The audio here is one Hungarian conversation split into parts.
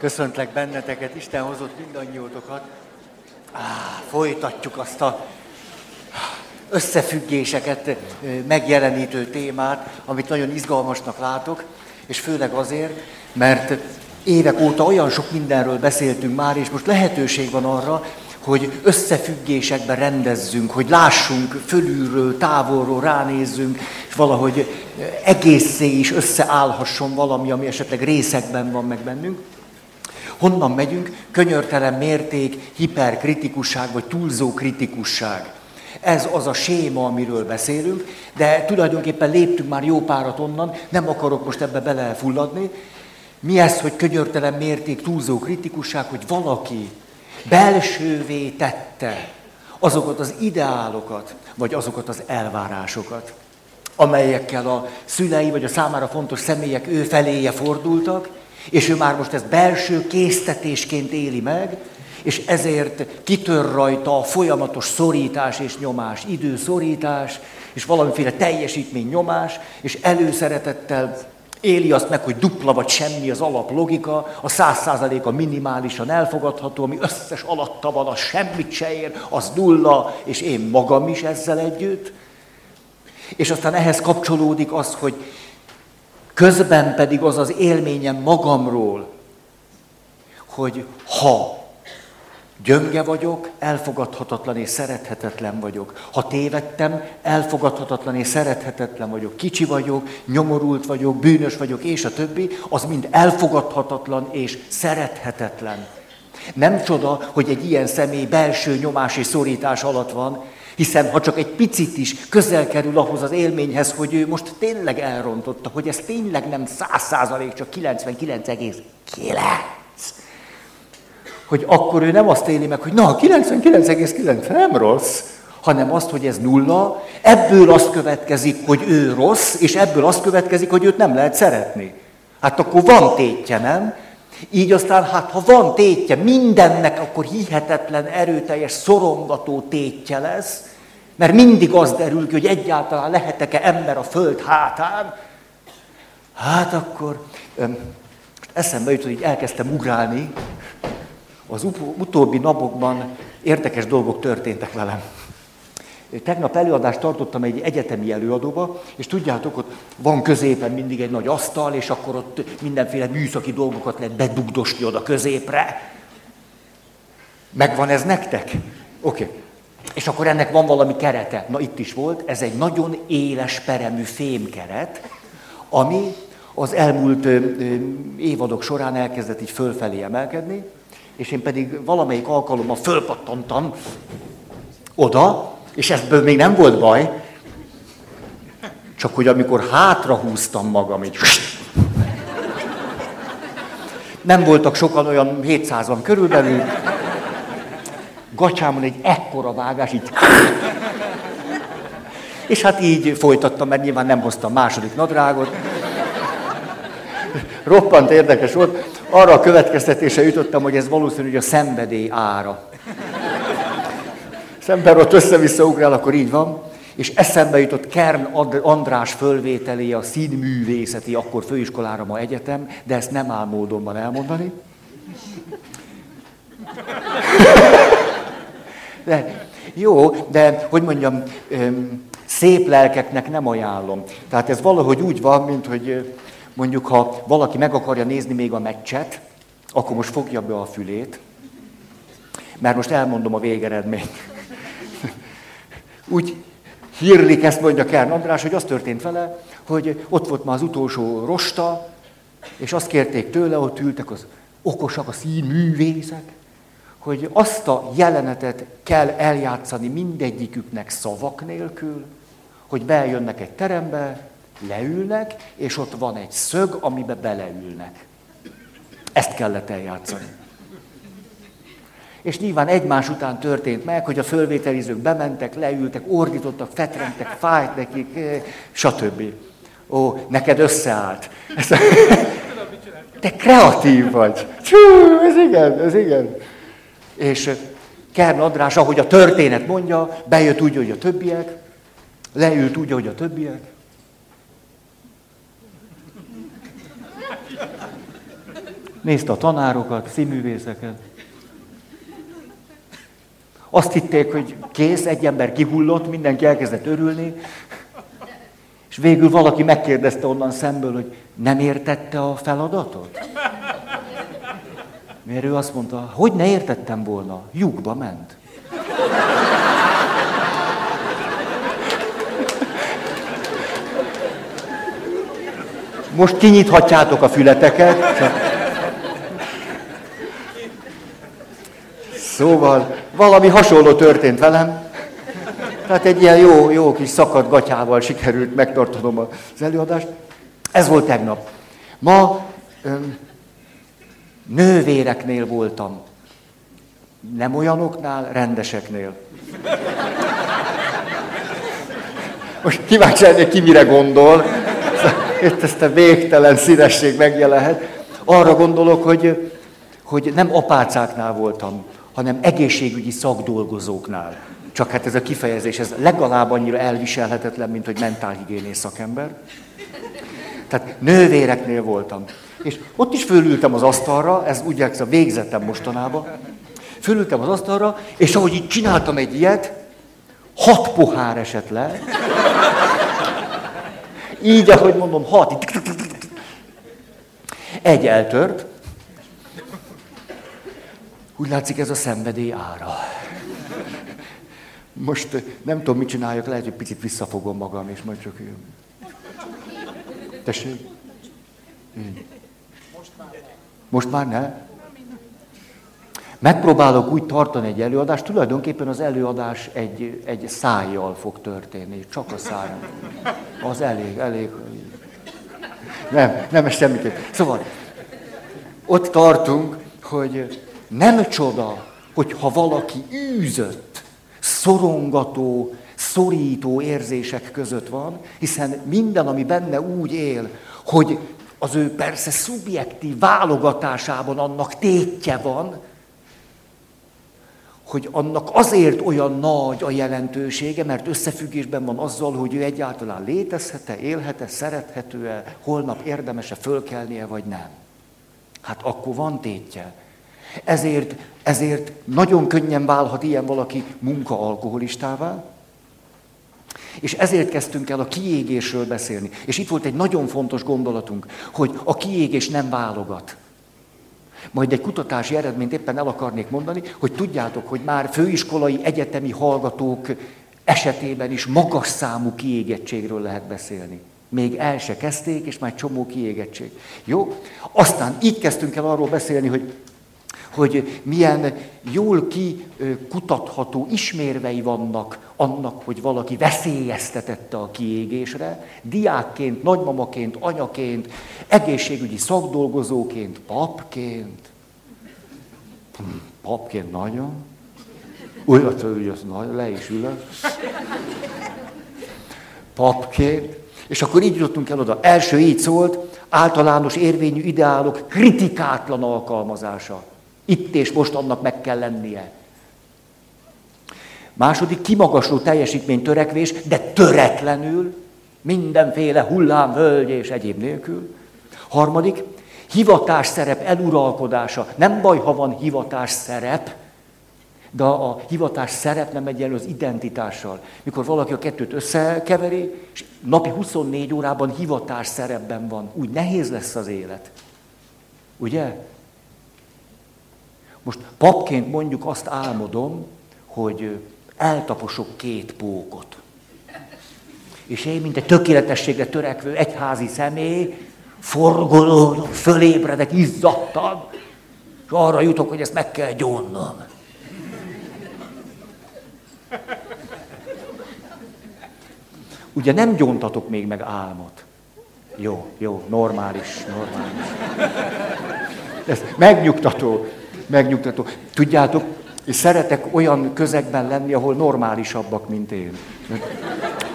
Köszöntlek benneteket, Isten hozott mindannyiótokat. Á, folytatjuk azt a összefüggéseket megjelenítő témát, amit nagyon izgalmasnak látok, és főleg azért, mert évek óta olyan sok mindenről beszéltünk már, és most lehetőség van arra, hogy összefüggésekben rendezzünk, hogy lássunk fölülről, távolról, ránézzünk, és valahogy egészé is összeállhasson valami, ami esetleg részekben van meg bennünk. Honnan megyünk? Könyörtelen mérték, hiperkritikusság vagy túlzó kritikusság. Ez az a séma, amiről beszélünk, de tulajdonképpen léptünk már jó párat onnan, nem akarok most ebbe belefulladni. Mi ez, hogy könyörtelen mérték, túlzó kritikusság, hogy valaki belsővé tette azokat az ideálokat, vagy azokat az elvárásokat, amelyekkel a szülei vagy a számára fontos személyek ő feléje fordultak, és ő már most ezt belső késztetésként éli meg, és ezért kitör rajta a folyamatos szorítás és nyomás, időszorítás, és valamiféle teljesítmény nyomás, és előszeretettel éli azt meg, hogy dupla vagy semmi az alaplogika, a száz százalék a minimálisan elfogadható, ami összes alatta van, az semmit se ér, az nulla, és én magam is ezzel együtt. És aztán ehhez kapcsolódik az, hogy közben pedig az az élményem magamról, hogy ha Gyönge vagyok, elfogadhatatlan és szerethetetlen vagyok. Ha tévedtem, elfogadhatatlan és szerethetetlen vagyok. Kicsi vagyok, nyomorult vagyok, bűnös vagyok, és a többi, az mind elfogadhatatlan és szerethetetlen. Nem csoda, hogy egy ilyen személy belső nyomás és szorítás alatt van, hiszen ha csak egy picit is közel kerül ahhoz az élményhez, hogy ő most tényleg elrontotta, hogy ez tényleg nem száz százalék, csak 99,9 hogy akkor ő nem azt éli meg, hogy na, 99,9 nem rossz, hanem azt, hogy ez nulla, ebből azt következik, hogy ő rossz, és ebből azt következik, hogy őt nem lehet szeretni. Hát akkor van tétje, nem? Így aztán, hát ha van tétje, mindennek akkor hihetetlen, erőteljes, szorongató tétje lesz, mert mindig az derül ki, hogy egyáltalán lehetek-e ember a föld hátán. Hát akkor öm, eszembe jutott, hogy elkezdtem ugrálni, az utóbbi napokban érdekes dolgok történtek velem. Tegnap előadást tartottam egy egyetemi előadóba, és tudjátok, ott van középen mindig egy nagy asztal, és akkor ott mindenféle műszaki dolgokat lehet bedugdosni oda középre. Megvan ez nektek? Oké. Okay. És akkor ennek van valami kerete. Na itt is volt, ez egy nagyon éles peremű fémkeret, ami az elmúlt évadok során elkezdett így fölfelé emelkedni, és én pedig valamelyik alkalommal fölpattantam oda, és ebből még nem volt baj, csak hogy amikor hátra húztam magam, így nem voltak sokan, olyan 700-an körülbelül, gatyámon egy ekkora vágás, így és hát így folytattam, mert nyilván nem hoztam második nadrágot. Roppant érdekes volt arra a következtetése jutottam, hogy ez valószínű, a szenvedély ára. Szemben ott össze-vissza ugrál, akkor így van. És eszembe jutott Kern András fölvételé a színművészeti, akkor főiskolára ma egyetem, de ezt nem áll módonban elmondani. De, jó, de hogy mondjam, szép lelkeknek nem ajánlom. Tehát ez valahogy úgy van, mint hogy Mondjuk, ha valaki meg akarja nézni még a meccset, akkor most fogja be a fülét, mert most elmondom a végeredményt. Úgy hírlik ezt mondja Kern András, hogy az történt vele, hogy ott volt már az utolsó rosta, és azt kérték tőle, ott ültek az okosak, a színművészek, hogy azt a jelenetet kell eljátszani mindegyiküknek szavak nélkül, hogy bejönnek egy terembe, leülnek, és ott van egy szög, amibe beleülnek. Ezt kellett eljátszani. És nyilván egymás után történt meg, hogy a fölvételizők bementek, leültek, ordítottak, fetrengtek, fájt nekik, eh, stb. Ó, neked összeállt. Te kreatív vagy. Csú, ez igen, ez igen. És Kern András, ahogy a történet mondja, bejött úgy, hogy a többiek, leült úgy, hogy a többiek, Nézte a tanárokat, színművészeket. Azt hitték, hogy kész, egy ember kihullott, mindenki elkezdett örülni. És végül valaki megkérdezte onnan szemből, hogy nem értette a feladatot? Mert ő azt mondta, hogy ne értettem volna, lyukba ment. Most kinyithatjátok a fületeket. Szóval valami hasonló történt velem. Tehát egy ilyen jó, jó kis szakadt gatyával sikerült megtartanom az előadást. Ez volt tegnap. Ma öm, nővéreknél voltam. Nem olyanoknál, rendeseknél. Most kíváncsi lennék, ki mire gondol. Itt ezt a végtelen színesség megjelenhet. Arra gondolok, hogy, hogy nem apácáknál voltam, hanem egészségügyi szakdolgozóknál. Csak hát ez a kifejezés, ez legalább annyira elviselhetetlen, mint hogy mentálhigiénész szakember. Tehát nővéreknél voltam. És ott is fölültem az asztalra, ez ugye a végzetem mostanában. Fölültem az asztalra, és ahogy így csináltam egy ilyet, hat pohár esett le. Így, ahogy mondom, hat. Egy eltört. Úgy látszik, ez a szenvedély ára. Most eh, nem tudom, mit csináljak, lehet, hogy picit visszafogom magam, és majd csak... Tessék? Már Most már ne? Megpróbálok úgy tartani egy előadást, tulajdonképpen az előadás egy, egy szájjal fog történni, csak a száj. Az elég, elég. Nem, nem, semmiképp. Szóval, ott tartunk, hogy nem csoda, hogyha valaki űzött, szorongató, szorító érzések között van, hiszen minden, ami benne úgy él, hogy az ő persze szubjektív válogatásában annak tétje van, hogy annak azért olyan nagy a jelentősége, mert összefüggésben van azzal, hogy ő egyáltalán létezhet-e, élhet-e, szerethető-e, holnap érdemese fölkelnie, vagy nem. Hát akkor van tétje. Ezért, ezért nagyon könnyen válhat ilyen valaki munkaalkoholistává, és ezért kezdtünk el a kiégésről beszélni. És itt volt egy nagyon fontos gondolatunk, hogy a kiégés nem válogat. Majd egy kutatási eredményt éppen el akarnék mondani, hogy tudjátok, hogy már főiskolai egyetemi hallgatók esetében is magas számú kiégettségről lehet beszélni. Még el se kezdték, és már csomó kiégettség. Jó? Aztán így kezdtünk el arról beszélni, hogy hogy milyen jól kikutatható ismérvei vannak annak, hogy valaki veszélyeztetette a kiégésre, diákként, nagymamaként, anyaként, egészségügyi szakdolgozóként, papként. Hm, papként nagyon. Olyat, hogy az nagy, le is ülök. Papként. És akkor így jutottunk el oda. Első így szólt, általános érvényű ideálok kritikátlan alkalmazása. Itt és most annak meg kell lennie. Második, kimagasló teljesítmény törekvés, de töretlenül, mindenféle hullám, völgy és egyéb nélkül. Harmadik, hivatás szerep eluralkodása. Nem baj, ha van hivatás szerep, de a hivatás szerep nem egyenlő az identitással. Mikor valaki a kettőt összekeveri, és napi 24 órában hivatás szerepben van, úgy nehéz lesz az élet. Ugye? Most papként mondjuk azt álmodom, hogy eltaposok két pókot. És én, mint egy tökéletességre törekvő egyházi személy, forgolódok, fölébredek, izzadtan, és arra jutok, hogy ezt meg kell gyónnom. Ugye nem gyóntatok még meg álmot. Jó, jó, normális, normális. Ez megnyugtató megnyugtató. Tudjátok, és szeretek olyan közegben lenni, ahol normálisabbak, mint én.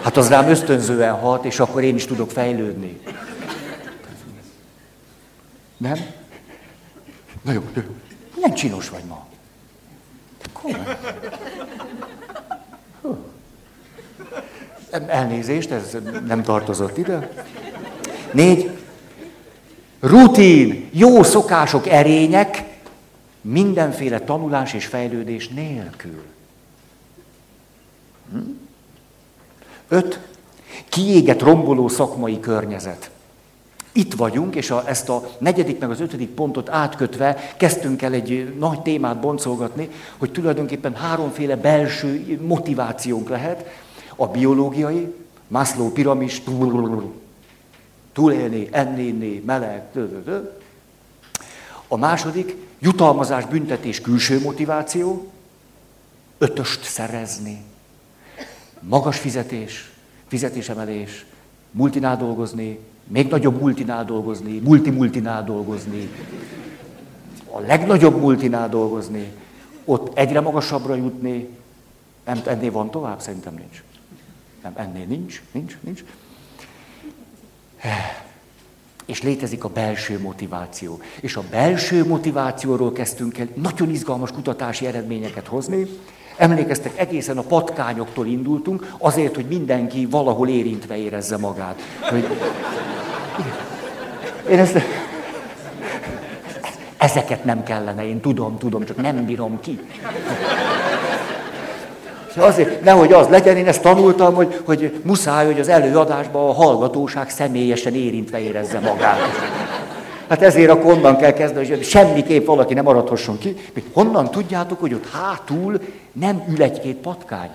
Hát az rám ösztönzően hat, és akkor én is tudok fejlődni. Nem? Na jó, jó. Nem csinos vagy ma. Elnézést, ez nem tartozott ide. Négy. rutin, jó szokások erények, mindenféle tanulás és fejlődés nélkül. Hm? Öt, kiégett, romboló szakmai környezet. Itt vagyunk, és a, ezt a negyedik meg az ötödik pontot átkötve kezdtünk el egy nagy témát boncolgatni, hogy tulajdonképpen háromféle belső motivációnk lehet. A biológiai, Maslow piramis, túlélni, enni, meleg, a második, jutalmazás, büntetés, külső motiváció, ötöst szerezni, magas fizetés, fizetésemelés, multinál dolgozni, még nagyobb multinál dolgozni, multi-multinál dolgozni, a legnagyobb multinál dolgozni, ott egyre magasabbra jutni, nem, ennél van tovább? Szerintem nincs. Nem, ennél nincs, nincs, nincs. És létezik a belső motiváció. És a belső motivációról kezdtünk el nagyon izgalmas kutatási eredményeket hozni. Emlékeztek, egészen a patkányoktól indultunk, azért, hogy mindenki valahol érintve érezze magát. Hogy... Én ezt... Ezeket nem kellene, én tudom, tudom, csak nem bírom ki. Azért, nehogy az legyen, én ezt tanultam, hogy, hogy muszáj, hogy az előadásban a hallgatóság személyesen érintve érezze magát. Hát ezért akkor onnan kell kezdeni, hogy semmiképp valaki nem maradhasson ki. Honnan tudjátok, hogy ott hátul nem ül egy-két patkány?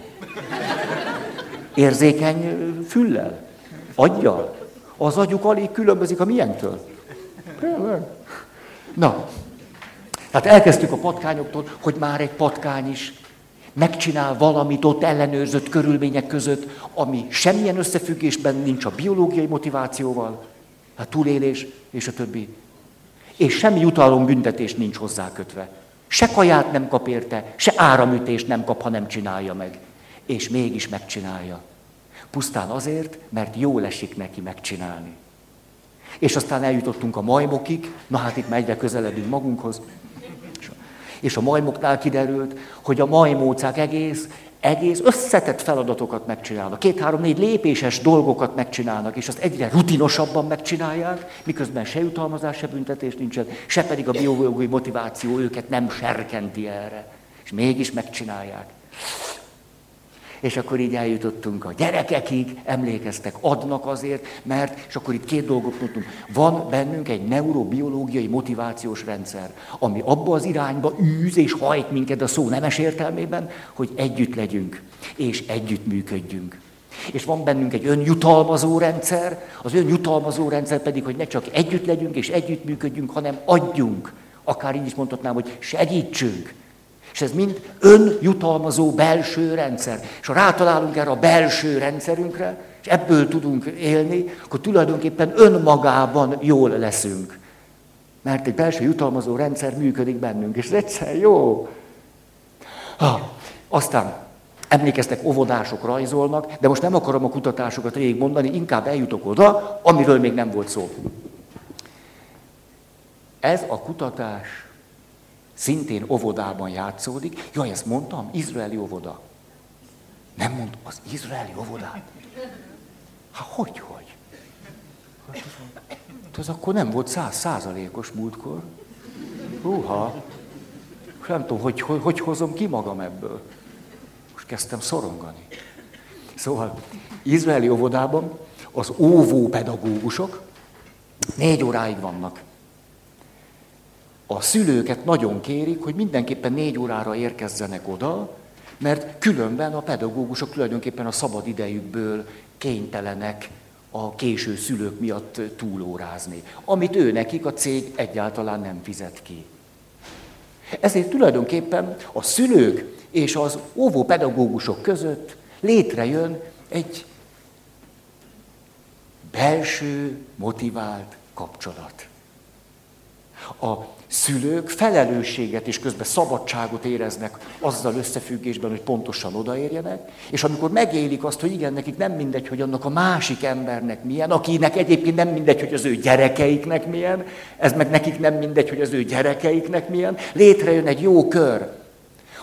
Érzékeny füllel? Aggyal? Az agyuk alig különbözik a miénktől. Na, hát elkezdtük a patkányoktól, hogy már egy patkány is megcsinál valamit ott ellenőrzött körülmények között, ami semmilyen összefüggésben nincs a biológiai motivációval, a túlélés és a többi. És semmi jutalom büntetés nincs hozzá kötve. Se kaját nem kap érte, se áramütést nem kap, ha nem csinálja meg. És mégis megcsinálja. Pusztán azért, mert jól esik neki megcsinálni. És aztán eljutottunk a majmokig, na hát itt már egyre közeledünk magunkhoz, és a majmoknál kiderült, hogy a majmócák egész, egész összetett feladatokat megcsinálnak. Két-három-négy lépéses dolgokat megcsinálnak, és azt egyre rutinosabban megcsinálják, miközben se jutalmazás, se büntetés nincsen, se pedig a biológiai motiváció őket nem serkenti erre. És mégis megcsinálják. És akkor így eljutottunk a gyerekekig, emlékeztek, adnak azért, mert, és akkor itt két dolgot mondtunk, van bennünk egy neurobiológiai motivációs rendszer, ami abba az irányba űz és hajt minket a szó nemes értelmében, hogy együtt legyünk, és együtt működjünk. És van bennünk egy önjutalmazó rendszer, az önjutalmazó rendszer pedig, hogy ne csak együtt legyünk és együtt működjünk, hanem adjunk. Akár így is mondhatnám, hogy segítsünk. És ez mind önjutalmazó belső rendszer. És ha rátalálunk erre a belső rendszerünkre, és ebből tudunk élni, akkor tulajdonképpen önmagában jól leszünk. Mert egy belső jutalmazó rendszer működik bennünk, és ez egyszer jó. Ha, aztán emlékeztek, óvodások rajzolnak, de most nem akarom a kutatásokat mondani, inkább eljutok oda, amiről még nem volt szó. Ez a kutatás szintén óvodában játszódik. Jaj, ezt mondtam? Izraeli óvoda. Nem mond, az izraeli óvodát? Hát hogy, hogy? Hát az akkor nem volt száz százalékos múltkor. Húha. Nem tudom, hogy, hogy, hogy hozom ki magam ebből. Most kezdtem szorongani. Szóval, izraeli óvodában az óvó pedagógusok négy óráig vannak a szülőket nagyon kérik, hogy mindenképpen négy órára érkezzenek oda, mert különben a pedagógusok tulajdonképpen a szabad idejükből kénytelenek a késő szülők miatt túlórázni, amit ő nekik a cég egyáltalán nem fizet ki. Ezért tulajdonképpen a szülők és az óvópedagógusok között létrejön egy belső, motivált kapcsolat. A szülők felelősséget és közben szabadságot éreznek azzal összefüggésben, hogy pontosan odaérjenek, és amikor megélik azt, hogy igen, nekik nem mindegy, hogy annak a másik embernek milyen, akinek egyébként nem mindegy, hogy az ő gyerekeiknek milyen, ez meg nekik nem mindegy, hogy az ő gyerekeiknek milyen, létrejön egy jó kör,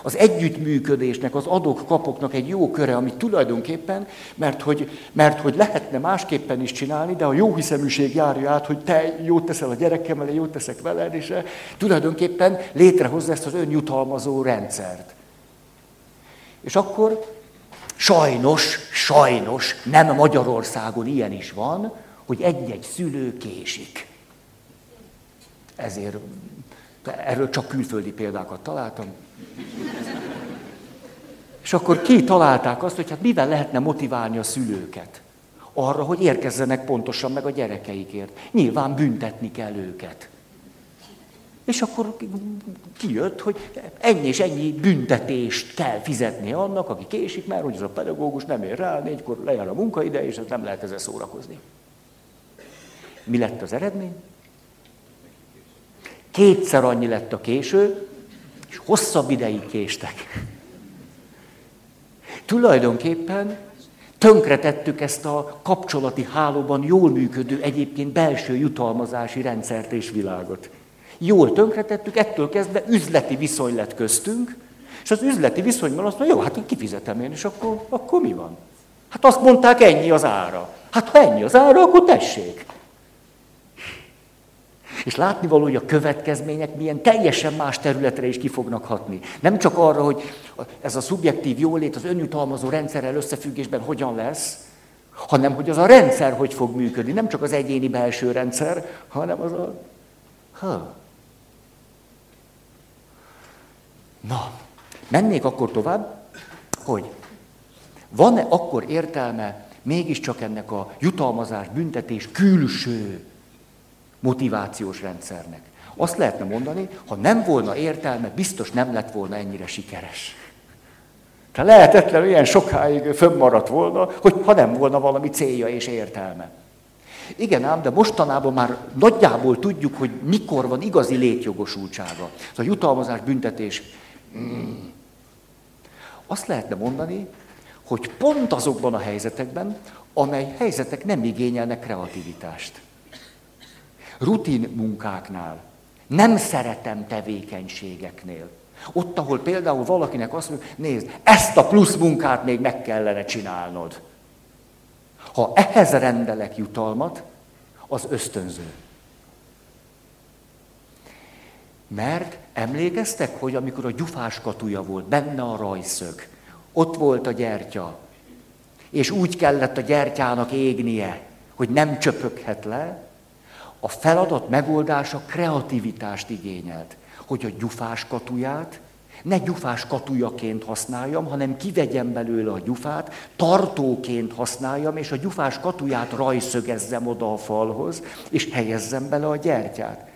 az együttműködésnek, az adok-kapoknak egy jó köre, amit tulajdonképpen, mert hogy, mert hogy lehetne másképpen is csinálni, de a jó hiszeműség járja át, hogy te jót teszel a gyerekemmel, jót teszek veled, és eh, tulajdonképpen létrehozza ezt az önjutalmazó rendszert. És akkor sajnos, sajnos nem Magyarországon ilyen is van, hogy egy-egy szülő késik. Ezért erről csak külföldi példákat találtam. És akkor ki találták azt, hogy hát mivel lehetne motiválni a szülőket? Arra, hogy érkezzenek pontosan meg a gyerekeikért. Nyilván büntetni kell őket. És akkor kijött, hogy ennyi és ennyi büntetést kell fizetni annak, aki késik, mert hogy az a pedagógus nem ér rá, négykor lejár a munkaide, és nem lehet ezzel szórakozni. Mi lett az eredmény? Kétszer annyi lett a késő, és hosszabb ideig késtek. Tulajdonképpen tönkretettük ezt a kapcsolati hálóban jól működő, egyébként belső jutalmazási rendszert és világot. Jól tönkretettük, ettől kezdve üzleti viszony lett köztünk, és az üzleti viszonyban azt mondja, jó, hát kifizetem én, és akkor, akkor mi van? Hát azt mondták, ennyi az ára. Hát ha ennyi az ára, akkor tessék. És látnivaló, hogy a következmények milyen teljesen más területre is ki fognak hatni. Nem csak arra, hogy ez a szubjektív jólét az önjutalmazó rendszerrel összefüggésben hogyan lesz, hanem hogy az a rendszer hogy fog működni. Nem csak az egyéni belső rendszer, hanem az a... Ha. Na, mennék akkor tovább, hogy van-e akkor értelme mégiscsak ennek a jutalmazás, büntetés külső motivációs rendszernek. Azt lehetne mondani, ha nem volna értelme, biztos nem lett volna ennyire sikeres. Tehát lehetetlen ilyen sokáig fönnmaradt volna, hogy ha nem volna valami célja és értelme. Igen ám, de mostanában már nagyjából tudjuk, hogy mikor van igazi létjogosultsága. A jutalmazás, büntetés. Hmm. Azt lehetne mondani, hogy pont azokban a helyzetekben, amely helyzetek nem igényelnek kreativitást rutin munkáknál, nem szeretem tevékenységeknél. Ott, ahol például valakinek azt mondja, nézd, ezt a plusz munkát még meg kellene csinálnod. Ha ehhez rendelek jutalmat, az ösztönző. Mert emlékeztek, hogy amikor a gyufás katuja volt, benne a rajszög, ott volt a gyertya, és úgy kellett a gyertyának égnie, hogy nem csöpöghet le, a feladat megoldása kreativitást igényelt, hogy a gyufás katuját ne gyufás katujaként használjam, hanem kivegyem belőle a gyufát, tartóként használjam, és a gyufás katuját rajszögezzem oda a falhoz, és helyezzem bele a gyertyát.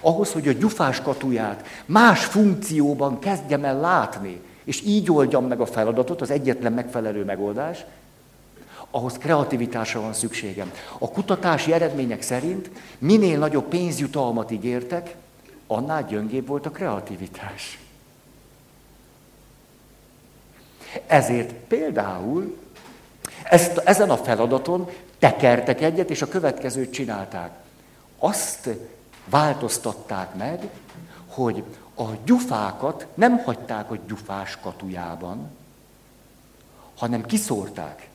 Ahhoz, hogy a gyufás katuját más funkcióban kezdjem el látni, és így oldjam meg a feladatot, az egyetlen megfelelő megoldás, ahhoz kreativitásra van szükségem. A kutatási eredmények szerint minél nagyobb pénzjutalmat ígértek, annál gyöngébb volt a kreativitás. Ezért például ezt, ezen a feladaton tekertek egyet, és a következőt csinálták. Azt változtatták meg, hogy a gyufákat nem hagyták a gyufás katujában, hanem kiszórták.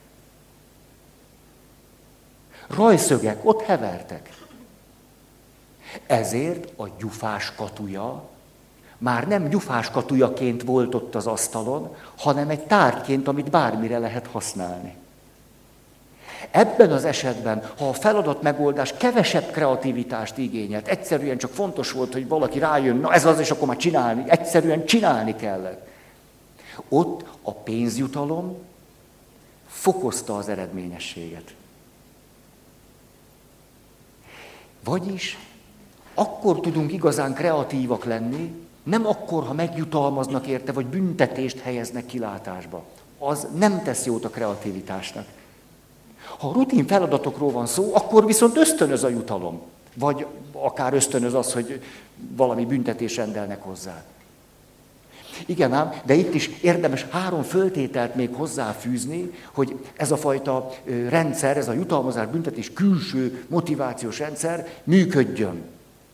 Rajszögek ott hevertek. Ezért a gyufás katuja már nem gyufás katujaként volt ott az asztalon, hanem egy tárgyként, amit bármire lehet használni. Ebben az esetben, ha a feladat megoldás kevesebb kreativitást igényelt, egyszerűen csak fontos volt, hogy valaki rájön, na ez az, és akkor már csinálni, egyszerűen csinálni kellett. Ott a pénzjutalom fokozta az eredményességet. Vagyis akkor tudunk igazán kreatívak lenni, nem akkor, ha megjutalmaznak érte, vagy büntetést helyeznek kilátásba. Az nem tesz jót a kreativitásnak. Ha rutin feladatokról van szó, akkor viszont ösztönöz a jutalom. Vagy akár ösztönöz az, hogy valami büntetés rendelnek hozzá. Igen ám, de itt is érdemes három föltételt még hozzáfűzni, hogy ez a fajta rendszer, ez a jutalmazás, büntetés külső motivációs rendszer működjön.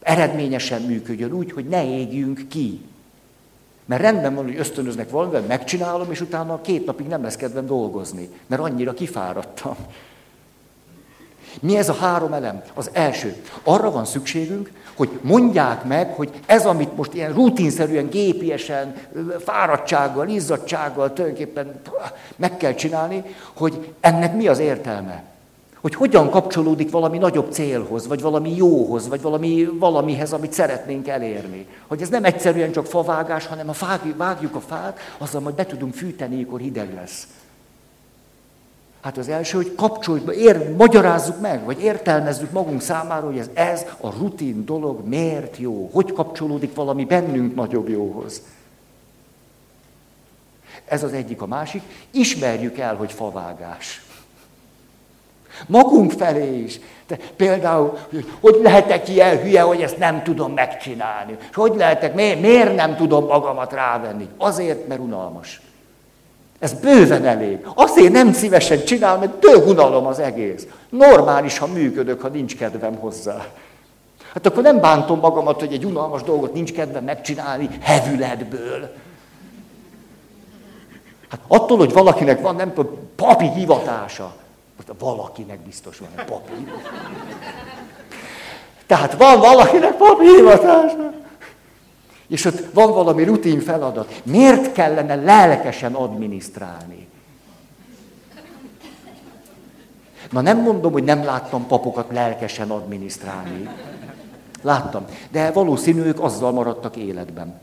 Eredményesen működjön úgy, hogy ne égjünk ki. Mert rendben van, hogy ösztönöznek valamivel, megcsinálom, és utána két napig nem lesz kedvem dolgozni, mert annyira kifáradtam. Mi ez a három elem? Az első. Arra van szükségünk, hogy mondják meg, hogy ez, amit most ilyen rutinszerűen, gépiesen, fáradtsággal, izzadsággal tulajdonképpen meg kell csinálni, hogy ennek mi az értelme. Hogy hogyan kapcsolódik valami nagyobb célhoz, vagy valami jóhoz, vagy valami, valamihez, amit szeretnénk elérni. Hogy ez nem egyszerűen csak favágás, hanem ha vágjuk a fát, azzal majd be tudunk fűteni, akkor hideg lesz. Hát az első, hogy kapcsoljuk, ér, magyarázzuk meg, vagy értelmezzük magunk számára, hogy ez, ez a rutin dolog miért jó, hogy kapcsolódik valami bennünk nagyobb jóhoz. Ez az egyik, a másik. Ismerjük el, hogy favágás. Magunk felé is. De például, hogy lehetek ilyen hülye, hogy ezt nem tudom megcsinálni. És hogy lehetek, miért, miért nem tudom magamat rávenni? Azért, mert unalmas. Ez bőven elég. Azért nem szívesen csinálom, mert tök unalom az egész. Normális, ha működök, ha nincs kedvem hozzá. Hát akkor nem bántom magamat, hogy egy unalmas dolgot nincs kedvem megcsinálni hevületből. Hát attól, hogy valakinek van, nem tudom, papi hivatása. Most valakinek biztos van egy papi. Tehát van valakinek papi hivatása. És ott van valami rutin feladat. Miért kellene lelkesen adminisztrálni? Na nem mondom, hogy nem láttam papokat lelkesen adminisztrálni. Láttam. De valószínű, ők azzal maradtak életben.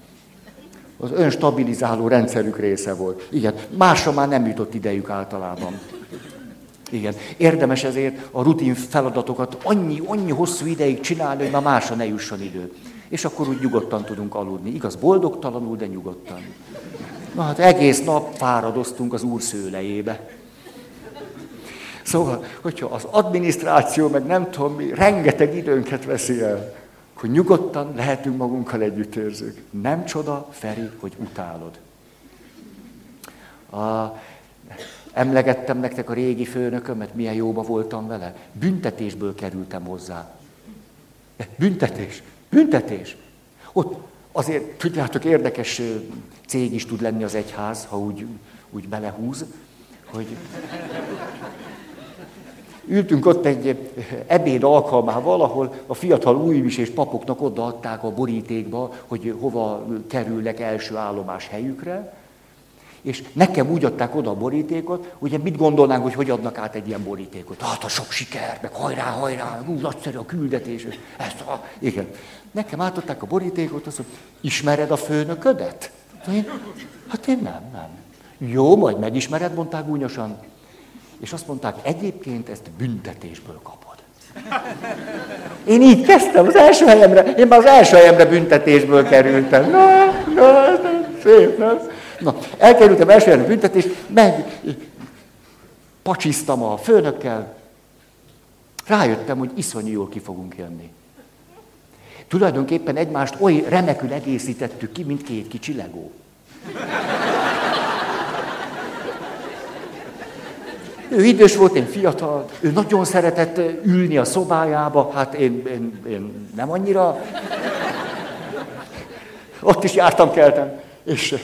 Az önstabilizáló rendszerük része volt. Igen, másra már nem jutott idejük általában. Igen. Érdemes ezért a rutin feladatokat annyi, annyi hosszú ideig csinálni, hogy már másra ne jusson idő és akkor úgy nyugodtan tudunk aludni. Igaz, boldogtalanul, de nyugodtan. Na hát egész nap fáradoztunk az úr szőlejébe. Szóval, hogyha az adminisztráció, meg nem tudom mi, rengeteg időnket veszi el, akkor nyugodtan lehetünk magunkkal együttérzők. Nem csoda, Feri, hogy utálod. A, emlegettem nektek a régi főnökömet, milyen jóba voltam vele. Büntetésből kerültem hozzá. Büntetés. Büntetés. Ott azért, tudjátok, érdekes cég is tud lenni az egyház, ha úgy, úgy belehúz, hogy ültünk ott egy ebéd alkalmával, ahol a fiatal újvis és papoknak odaadták a borítékba, hogy hova kerülnek első állomás helyükre, és nekem úgy adták oda a borítékot, ugye mit gondolnánk, hogy hogy adnak át egy ilyen borítékot? Hát a sok siker, meg hajrá, hajrá, ú, nagyszerű a küldetés. Ezt a... Igen. Nekem átadták a borítékot, azt mondja, ismered a főnöködet? Én, hát én nem, nem. Jó, majd megismered, mondták gúnyosan. És azt mondták, egyébként ezt büntetésből kapod. Én így kezdtem az első helyemre, én már az első helyemre büntetésből kerültem. Na, na, szép, na. Na, elkerültem első helyemre büntetés, meg pacsiztam a főnökkel, rájöttem, hogy iszonyú jól ki fogunk jönni. Tulajdonképpen egymást oly remekül egészítettük ki, mint két kicsi legó. Ő idős volt, én fiatal, ő nagyon szeretett ülni a szobájába, hát én, én, én nem annyira. Ott is jártam, keltem. És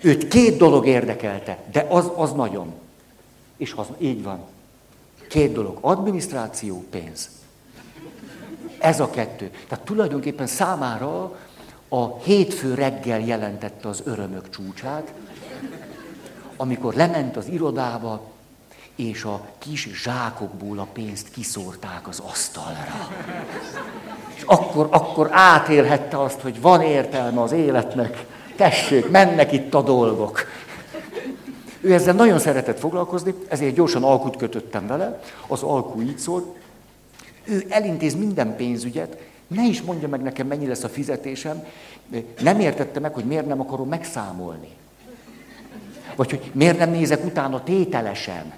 őt két dolog érdekelte, de az, az nagyon. És az így van. Két dolog, adminisztráció, pénz. Ez a kettő. Tehát tulajdonképpen számára a hétfő reggel jelentette az örömök csúcsát, amikor lement az irodába, és a kis zsákokból a pénzt kiszórták az asztalra. És akkor, akkor átélhette azt, hogy van értelme az életnek, tessék, mennek itt a dolgok. Ő ezzel nagyon szeretett foglalkozni, ezért gyorsan alkut kötöttem vele. Az alkú így szólt, ő elintéz minden pénzügyet, ne is mondja meg nekem, mennyi lesz a fizetésem. Nem értette meg, hogy miért nem akarom megszámolni. Vagy hogy miért nem nézek utána tételesen.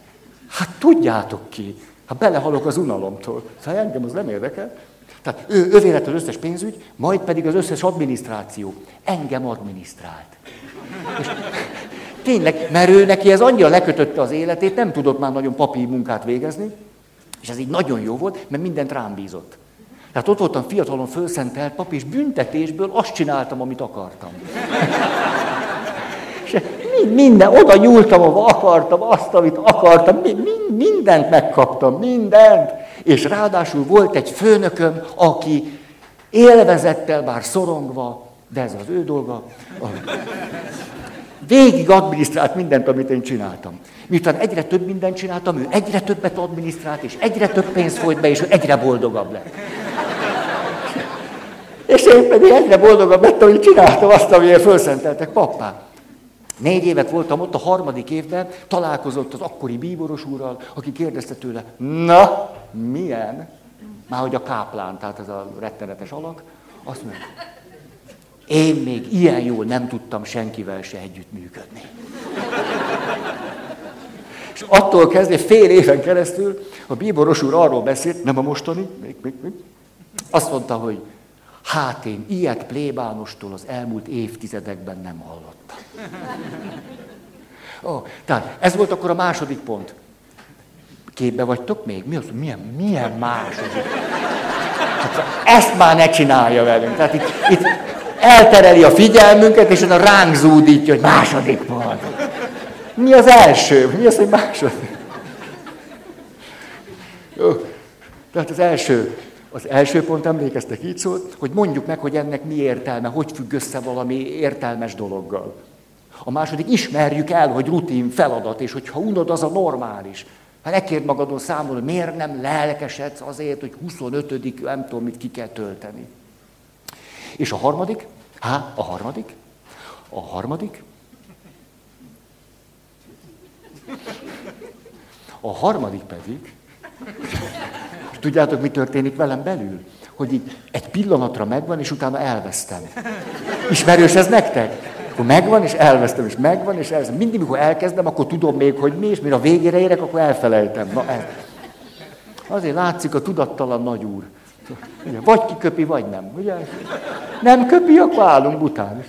Hát tudjátok ki. Hát belehalok az unalomtól. Szóval engem az nem érdekel. Tehát ő, ővé lett az összes pénzügy, majd pedig az összes adminisztráció. Engem adminisztrált. És tényleg, mert ő neki ez annyira lekötötte az életét, nem tudott már nagyon papír munkát végezni, és ez így nagyon jó volt, mert mindent rám bízott. Tehát ott voltam fiatalon fölszentelt pap, és büntetésből azt csináltam, amit akartam. és minden, oda nyúltam, ahova akartam, azt, amit akartam, mindent megkaptam, mindent. És ráadásul volt egy főnököm, aki élvezettel, bár szorongva, de ez az ő dolga, végig adminisztrált mindent, amit én csináltam. Miután egyre több mindent csináltam, ő egyre többet adminisztrált, és egyre több pénz folyt be, és ő egyre boldogabb lett. És én pedig egyre boldogabb lettem, hogy csináltam azt, amiért felszenteltek pappá. Négy évet voltam ott, a harmadik évben találkozott az akkori bíboros úrral, aki kérdezte tőle, na, milyen? Már hogy a káplán, tehát ez a rettenetes alak, azt mondja, én még ilyen jól nem tudtam senkivel se együttműködni. És attól kezdve fél éven keresztül a bíboros úr arról beszélt, nem a mostani, még, még, még, azt mondta, hogy hát én ilyet plébánostól az elmúlt évtizedekben nem hallottam. Oh, tehát ez volt akkor a második pont. Képbe vagytok még? Mi az? Milyen, milyen második? Hát, ezt már ne csinálja velünk. Tehát itt, itt eltereli a figyelmünket, és a ránk zúdítja, hogy második pont. Mi az első? Mi az, hogy második? Jó. Tehát az első, az első pont, emlékeztek, így szólt, hogy mondjuk meg, hogy ennek mi értelme, hogy függ össze valami értelmes dologgal. A második, ismerjük el, hogy rutin feladat, és hogyha unod, az a normális. Hát ne magadon számol, hogy miért nem lelkesedsz azért, hogy 25 nem tudom, mit ki kell tölteni. És a harmadik, há, a harmadik, a harmadik, a harmadik pedig, tudjátok, mi történik velem belül? Hogy így egy pillanatra megvan, és utána elvesztem. Ismerős ez nektek? Akkor megvan, és elvesztem, és megvan, és elvesztem. Mindig, mikor elkezdem, akkor tudom még, hogy mi, és mire a végére érek, akkor elfelejtem. Na, ez. Azért látszik a tudattalan nagy úr. Vagy kiköpi, vagy nem. Ugye? Nem köpi, akkor állunk bután.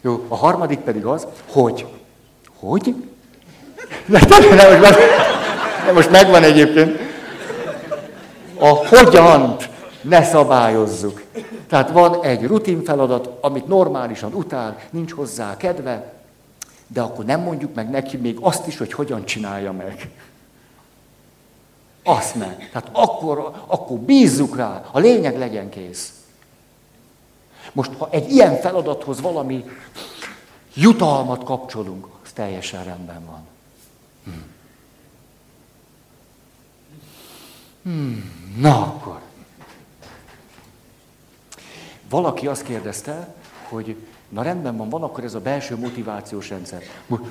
Jó, a harmadik pedig az, hogy. Hogy? De, de, de, de, most, megvan egyébként. A hogyant ne szabályozzuk. Tehát van egy rutin feladat, amit normálisan utál, nincs hozzá kedve, de akkor nem mondjuk meg neki még azt is, hogy hogyan csinálja meg. Azt meg. Tehát akkor, akkor bízzuk rá, a lényeg legyen kész. Most, ha egy ilyen feladathoz valami jutalmat kapcsolunk, az teljesen rendben van. Hmm. Hmm. Na akkor. Valaki azt kérdezte, hogy na rendben van, van akkor ez a belső motivációs rendszer.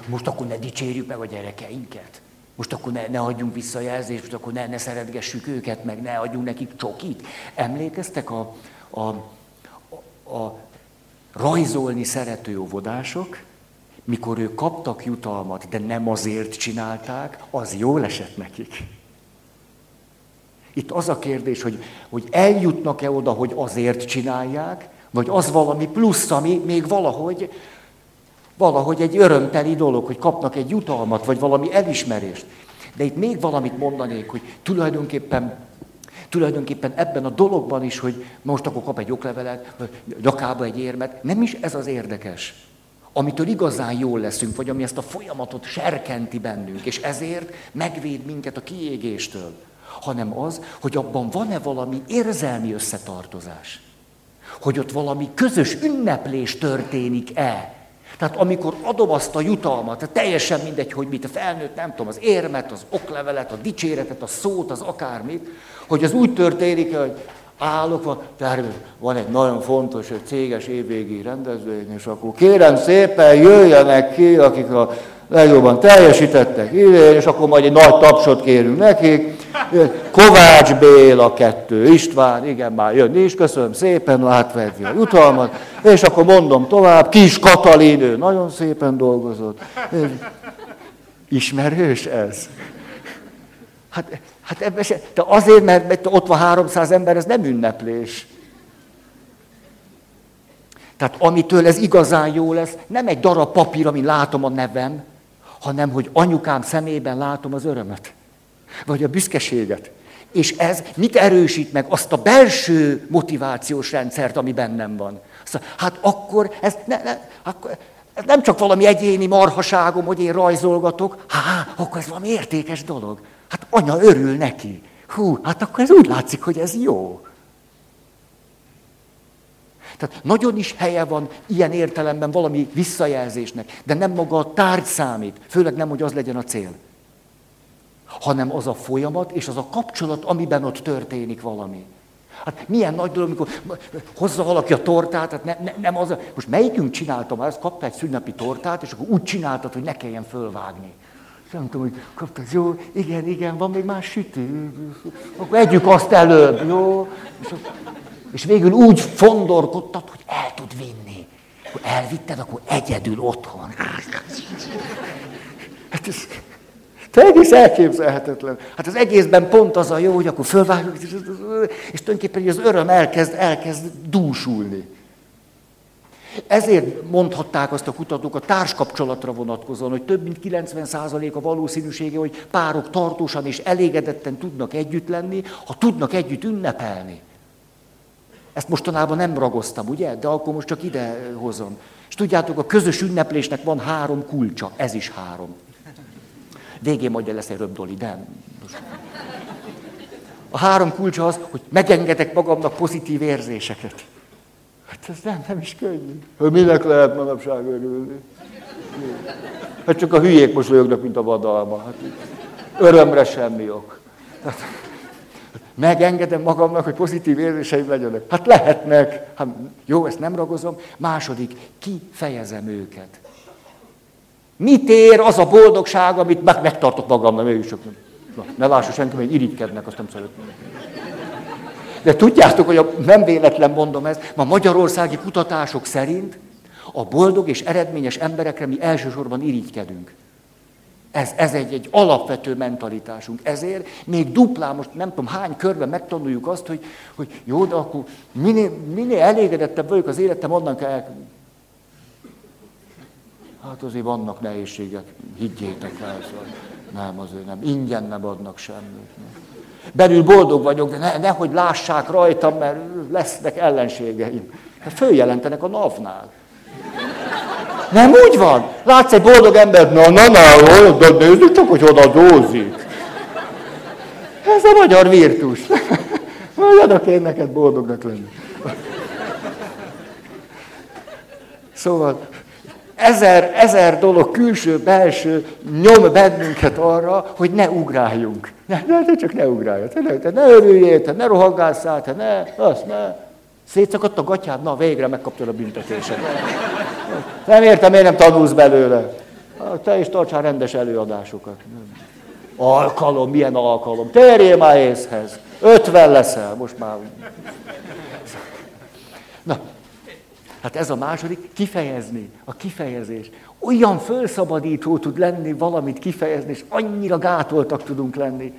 Most akkor ne dicsérjük meg a gyerekeinket. Most akkor ne, ne adjunk visszajelzést, most akkor ne, ne szeretgessük őket, meg ne adjunk nekik csokit. Emlékeztek a, a, a, a rajzolni szerető óvodások, mikor ők kaptak jutalmat, de nem azért csinálták, az jól esett nekik. Itt az a kérdés, hogy, hogy eljutnak-e oda, hogy azért csinálják, vagy az valami plusz, ami még valahogy, valahogy egy örömteli dolog, hogy kapnak egy jutalmat, vagy valami elismerést. De itt még valamit mondanék, hogy tulajdonképpen, tulajdonképpen ebben a dologban is, hogy most akkor kap egy oklevelet, vagy nyakába egy érmet, nem is ez az érdekes. Amitől igazán jól leszünk, vagy ami ezt a folyamatot serkenti bennünk, és ezért megvéd minket a kiégéstől hanem az, hogy abban van-e valami érzelmi összetartozás. Hogy ott valami közös ünneplés történik-e. Tehát amikor adom azt a jutalmat, teljesen mindegy, hogy mit, a felnőtt, nem tudom, az érmet, az oklevelet, a dicséretet, a szót, az akármit, hogy az úgy történik, hogy állok, van, van egy nagyon fontos egy céges évvégi rendezvény, és akkor kérem szépen jöjjenek ki, akik a legjobban teljesítettek, és akkor majd egy nagy tapsot kérünk nekik. Kovács Béla kettő, István, igen, már jön is, köszönöm szépen, átverti a jutalmat, és akkor mondom tovább, Kis Katalin, ő nagyon szépen dolgozott. Ismerős ez? Hát, hát ebben se, de azért, mert ott van 300 ember, ez nem ünneplés. Tehát amitől ez igazán jó lesz, nem egy darab papír, amin látom a nevem, hanem hogy anyukám szemében látom az örömet. Vagy a büszkeséget. És ez mit erősít meg? Azt a belső motivációs rendszert, ami bennem van. Azt, hát akkor ez, ne, ne, akkor ez nem csak valami egyéni marhaságom, hogy én rajzolgatok, há, akkor ez valami értékes dolog. Hát anya örül neki. Hú, hát akkor ez úgy látszik, hogy ez jó. Tehát nagyon is helye van ilyen értelemben valami visszajelzésnek, de nem maga a tárgy számít, főleg nem, hogy az legyen a cél, hanem az a folyamat és az a kapcsolat, amiben ott történik valami. Hát milyen nagy dolog, amikor hozza valaki a tortát, hát ne, ne, nem az a... Most melyikünk csinálta már, ezt kapta egy szünnepi tortát, és akkor úgy csináltad, hogy ne kelljen fölvágni. Nem tudom, hogy kaptad, jó, igen, igen, van még más sütő, akkor együk azt előbb, jó? És, és végül úgy fondorkodtad, hogy el tud vinni. Akkor elvitted, akkor egyedül otthon. Hát ez, te egész elképzelhetetlen. Hát az egészben pont az a jó, hogy akkor fölvágjuk, és tulajdonképpen az öröm elkezd, elkezd dúsulni. Ezért mondhatták azt a kutatók a társkapcsolatra vonatkozóan, hogy több mint 90% a valószínűsége, hogy párok tartósan és elégedetten tudnak együtt lenni, ha tudnak együtt ünnepelni. Ezt mostanában nem ragoztam, ugye? De akkor most csak ide hozom. És tudjátok, a közös ünneplésnek van három kulcsa, ez is három. Végén majd lesz egy röbdoli, de A három kulcsa az, hogy megengedek magamnak pozitív érzéseket. Hát ez nem, nem is könnyű. Hogy minek lehet manapság örülni? Hát csak a hülyék mosolyognak, mint a vadalma. Hát örömre semmi ok. Hát, megengedem magamnak, hogy pozitív érzéseim legyenek. Hát lehetnek. Hát, jó, ezt nem ragozom. Második, kifejezem őket. Mit ér az a boldogság, amit meg, megtartok magamnak, mégis csak Na, ne lássa senki, hogy irigykednek, azt nem szeretném. De tudjátok, hogy a, nem véletlen mondom ezt, ma magyarországi kutatások szerint a boldog és eredményes emberekre mi elsősorban irigykedünk. Ez, ez egy, egy alapvető mentalitásunk. Ezért még duplán, most nem tudom hány körben megtanuljuk azt, hogy, hogy jó, de akkor minél, minél elégedettebb vagyok az életem, onnan kell Hát azért vannak nehézségek, higgyétek el. Szóval nem, azért nem. Ingyen nem adnak semmit. Belül boldog vagyok, de ne, nehogy lássák rajtam, mert lesznek ellenségeim. Hát följelentenek a navnál. Nem úgy van. Látsz egy boldog embert, na, na, na, de nézzük csak, hogy oda dózik. Ez a magyar virtus. Majd adok én neked boldognak lenni. Szóval ezer, ezer dolog, külső, belső nyom bennünket arra, hogy ne ugráljunk. Ne, ne, ne csak ne ugrálj. Te ne, te ne örüljél, te ne rohangásszál, te ne, azt ne. Szétszakadt a gatyád, na végre megkaptad a büntetésed. Nem értem, miért nem tanulsz belőle. Te is tartsál rendes előadásokat. Alkalom, milyen alkalom. Térjél már észhez. Ötven leszel, most már. Hát ez a második, kifejezni, a kifejezés. Olyan fölszabadító tud lenni valamit kifejezni, és annyira gátoltak tudunk lenni.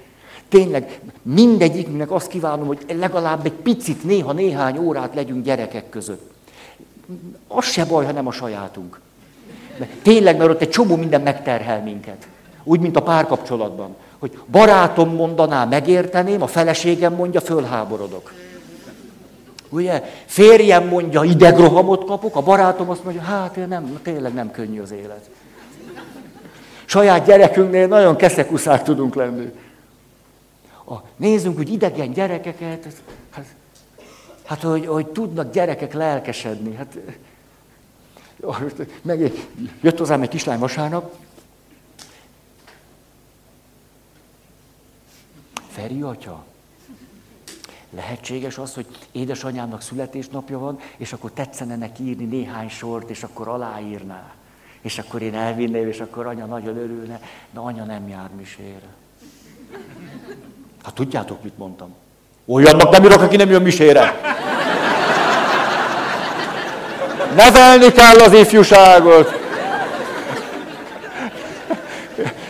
Tényleg mindegyiknek azt kívánom, hogy legalább egy picit, néha néhány órát legyünk gyerekek között. Az se baj, ha nem a sajátunk. De tényleg, mert ott egy csomó minden megterhel minket. Úgy, mint a párkapcsolatban. Hogy barátom mondaná, megérteném, a feleségem mondja, fölháborodok. Ugye? Férjem mondja, idegrohamot kapok, a barátom azt mondja, hát nem, tényleg nem könnyű az élet. Saját gyerekünknél nagyon keszekuszák tudunk lenni. A, nézzünk, hogy idegen gyerekeket, hát, hát hogy, hogy tudnak gyerekek lelkesedni. Hát, meg jött hozzám egy kislány vasárnap, Feri atya, Lehetséges az, hogy édesanyámnak születésnapja van, és akkor tetszene neki írni néhány sort, és akkor aláírná. És akkor én elvinném, és akkor anya nagyon örülne, de anya nem jár misére. Hát tudjátok, mit mondtam? Olyannak nem írok, aki nem jön misére. Nevelni kell az ifjúságot.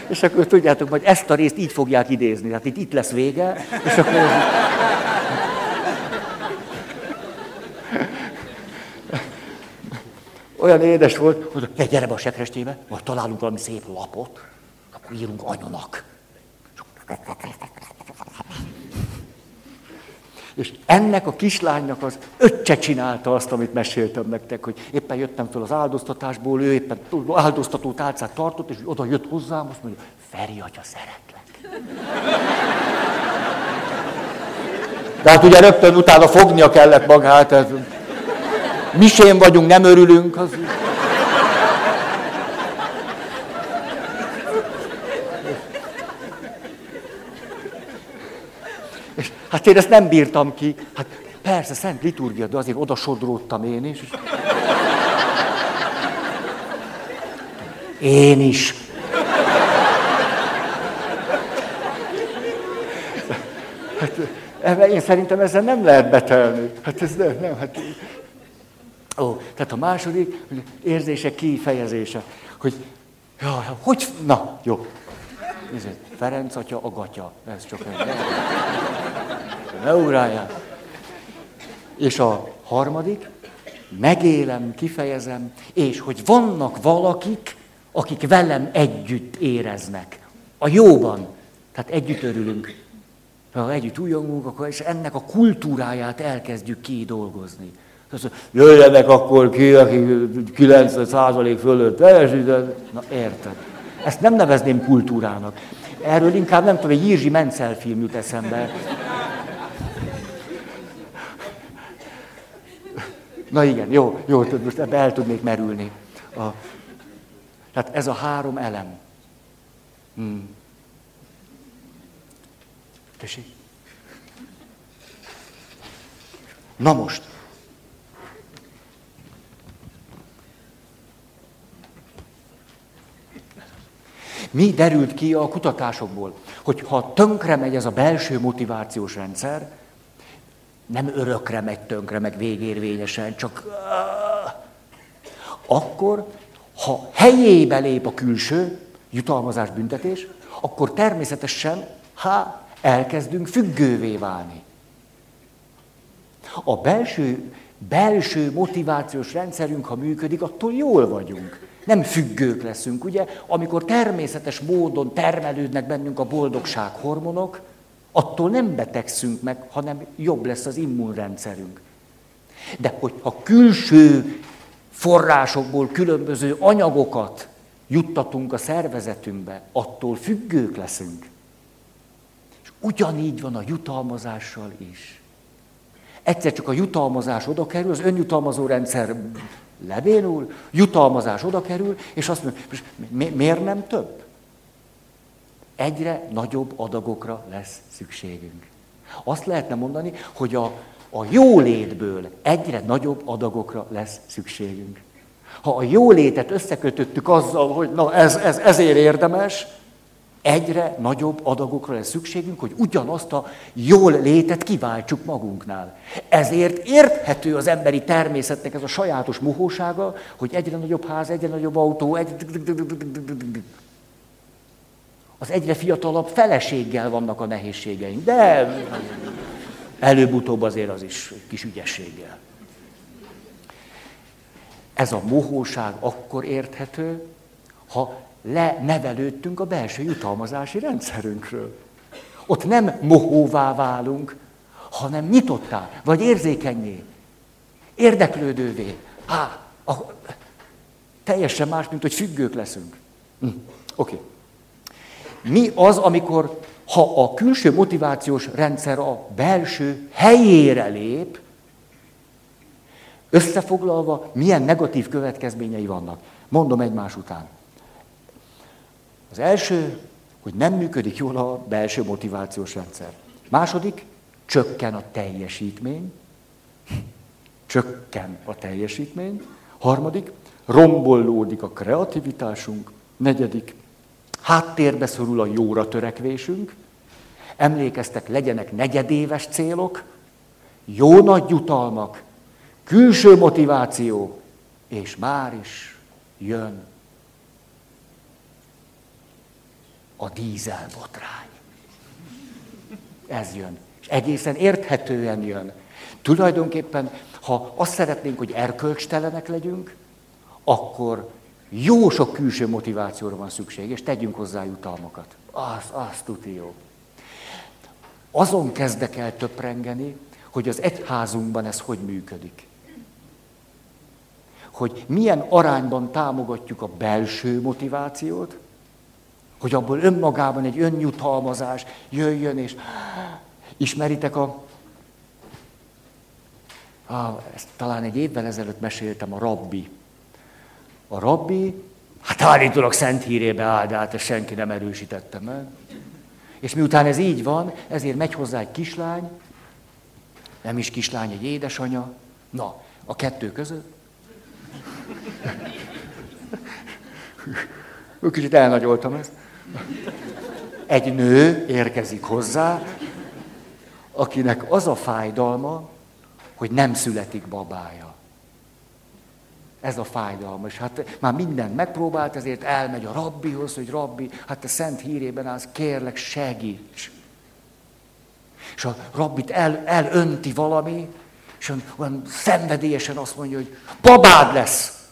És akkor tudjátok, hogy ezt a részt így fogják idézni. Tehát itt, itt lesz vége, és akkor... Olyan édes volt, hogy ne gyere be a sekrestébe, majd találunk valami szép lapot, akkor írunk anyanak. És ennek a kislánynak az öccse csinálta azt, amit meséltem nektek, hogy éppen jöttem fel az áldoztatásból, ő éppen áldoztató tálcát tartott, és oda jött hozzám, azt mondja, Feri atya, szeretlek. De hát ugye rögtön utána fognia kellett magát, tehát misén vagyunk, nem örülünk. Az... És hát én ezt nem bírtam ki. Hát persze, szent liturgia, de azért oda sodródtam én is. Én is. Hát, én szerintem ezzel nem lehet betelni. Hát ez nem, nem, hát... Ó, tehát a második, érzések kifejezése, hogy, jaj, hogy, na, jó. Nézd, Ferenc atya, a gatya. Ez csak egy. Ne ugrálják. És a harmadik, megélem, kifejezem, és hogy vannak valakik, akik velem együtt éreznek. A jóban. Tehát együtt örülünk. Ha együtt újongunk, akkor és ennek a kultúráját elkezdjük kidolgozni. Jöjjenek akkor ki, aki 90% fölött teljesített. Na érted. Ezt nem nevezném kultúrának. Erről inkább nem tudom, egy Jirzsi Mencel film jut eszembe. Na igen, jó, jó, most ebbe el tudnék merülni. A, tehát ez a három elem. Hmm. Tessék. Na most. Mi derült ki a kutatásokból? Hogy ha tönkre megy ez a belső motivációs rendszer, nem örökre megy tönkre, meg végérvényesen, csak akkor, ha helyébe lép a külső jutalmazás büntetés, akkor természetesen, ha elkezdünk függővé válni. A belső, belső motivációs rendszerünk, ha működik, attól jól vagyunk. Nem függők leszünk, ugye? Amikor természetes módon termelődnek bennünk a boldogság hormonok, attól nem betegszünk meg, hanem jobb lesz az immunrendszerünk. De hogyha külső forrásokból különböző anyagokat juttatunk a szervezetünkbe, attól függők leszünk. És ugyanígy van a jutalmazással is. Egyszer csak a jutalmazás oda kerül, az önjutalmazó rendszer lebénul, jutalmazás oda kerül, és azt mondja, mi, miért nem több? Egyre nagyobb adagokra lesz szükségünk. Azt lehetne mondani, hogy a, a jólétből egyre nagyobb adagokra lesz szükségünk. Ha a jólétet összekötöttük azzal, hogy na ez, ez ezért érdemes, egyre nagyobb adagokra lesz szükségünk, hogy ugyanazt a jól létet kiváltsuk magunknál. Ezért érthető az emberi természetnek ez a sajátos mohósága, hogy egyre nagyobb ház, egyre nagyobb autó, egy... Az egyre fiatalabb feleséggel vannak a nehézségeink, de előbb-utóbb azért az is kis ügyességgel. Ez a mohóság akkor érthető, ha lenevelődtünk a belső jutalmazási rendszerünkről. Ott nem mohóvá válunk, hanem nyitottá, vagy érzékenyé, érdeklődővé. Há, a, teljesen más, mint hogy függők leszünk. Hm, Oké. Okay. Mi az, amikor, ha a külső motivációs rendszer a belső helyére lép, összefoglalva, milyen negatív következményei vannak. Mondom egymás után. Az első, hogy nem működik jól a belső motivációs rendszer. Második, csökken a teljesítmény. Csökken a teljesítmény. Harmadik, rombolódik a kreativitásunk. Negyedik, háttérbe szorul a jóra törekvésünk. Emlékeztek, legyenek negyedéves célok, jó nagy jutalmak, külső motiváció, és már is jön a dízelbotrány. Ez jön. És egészen érthetően jön. Tulajdonképpen, ha azt szeretnénk, hogy erkölcstelenek legyünk, akkor jó sok külső motivációra van szükség, és tegyünk hozzá jutalmakat. Az, az tuti jó. Azon kezdek el töprengeni, hogy az egyházunkban ez hogy működik. Hogy milyen arányban támogatjuk a belső motivációt, hogy abból önmagában egy önjutalmazás jöjjön, és ismeritek a... Ah, ezt talán egy évvel ezelőtt meséltem, a rabbi. A rabbi, hát állítólag szent hírébe áll, de hát ezt senki nem erősítette meg. És miután ez így van, ezért megy hozzá egy kislány, nem is kislány, egy édesanya. Na, a kettő között. Kicsit elnagyoltam ezt. Egy nő érkezik hozzá, akinek az a fájdalma, hogy nem születik babája. Ez a fájdalma. És hát már mindent megpróbált, ezért elmegy a rabbihoz, hogy rabbi, hát te szent hírében állsz, kérlek segíts. És a rabbit el, elönti valami, és olyan szenvedélyesen azt mondja, hogy babád lesz.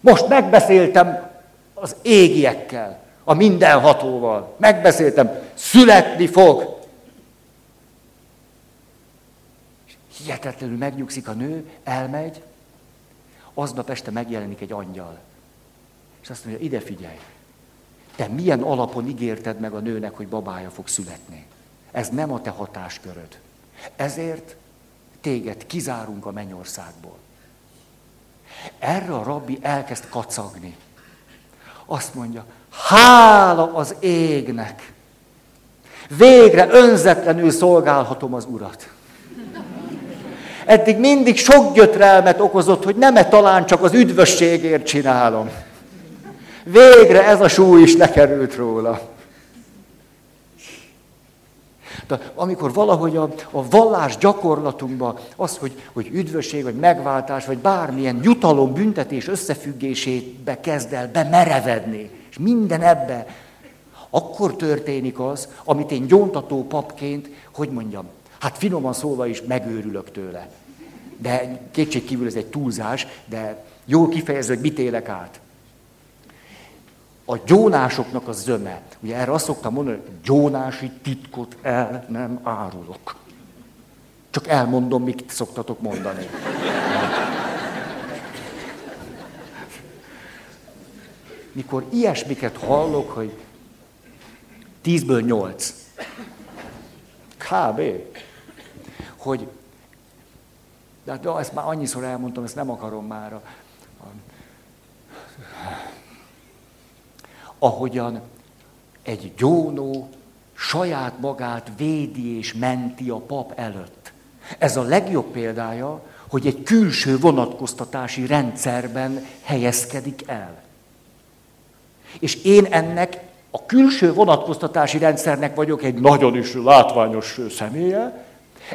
Most megbeszéltem az égiekkel, a mindenhatóval. Megbeszéltem, születni fog. Hihetetlenül megnyugszik a nő, elmegy, aznap este megjelenik egy angyal. És azt mondja, ide figyelj, te milyen alapon ígérted meg a nőnek, hogy babája fog születni? Ez nem a te hatásköröd. Ezért téged kizárunk a mennyországból. Erre a rabbi elkezd kacagni. Azt mondja, hála az égnek. Végre önzetlenül szolgálhatom az urat. Eddig mindig sok gyötrelmet okozott, hogy nem-e talán csak az üdvösségért csinálom. Végre ez a súly is lekerült róla. De amikor valahogy a, a vallás gyakorlatunkban az, hogy, hogy üdvösség, vagy megváltás, vagy bármilyen jutalom, büntetés összefüggésébe kezd el bemerevedni, és minden ebbe, akkor történik az, amit én gyóntató papként, hogy mondjam, hát finoman szólva is megőrülök tőle. De kétségkívül ez egy túlzás, de jól kifejező, hogy mit élek át a gyónásoknak a zöme. Ugye erre azt szoktam mondani, hogy gyónási titkot el nem árulok. Csak elmondom, mit szoktatok mondani. Mikor ilyesmiket hallok, hogy tízből nyolc, kb. Hogy, de hát, ezt már annyiszor elmondtam, ezt nem akarom már ahogyan egy gyónó saját magát védi és menti a pap előtt. Ez a legjobb példája, hogy egy külső vonatkoztatási rendszerben helyezkedik el. És én ennek a külső vonatkoztatási rendszernek vagyok egy nagyon is látványos személye,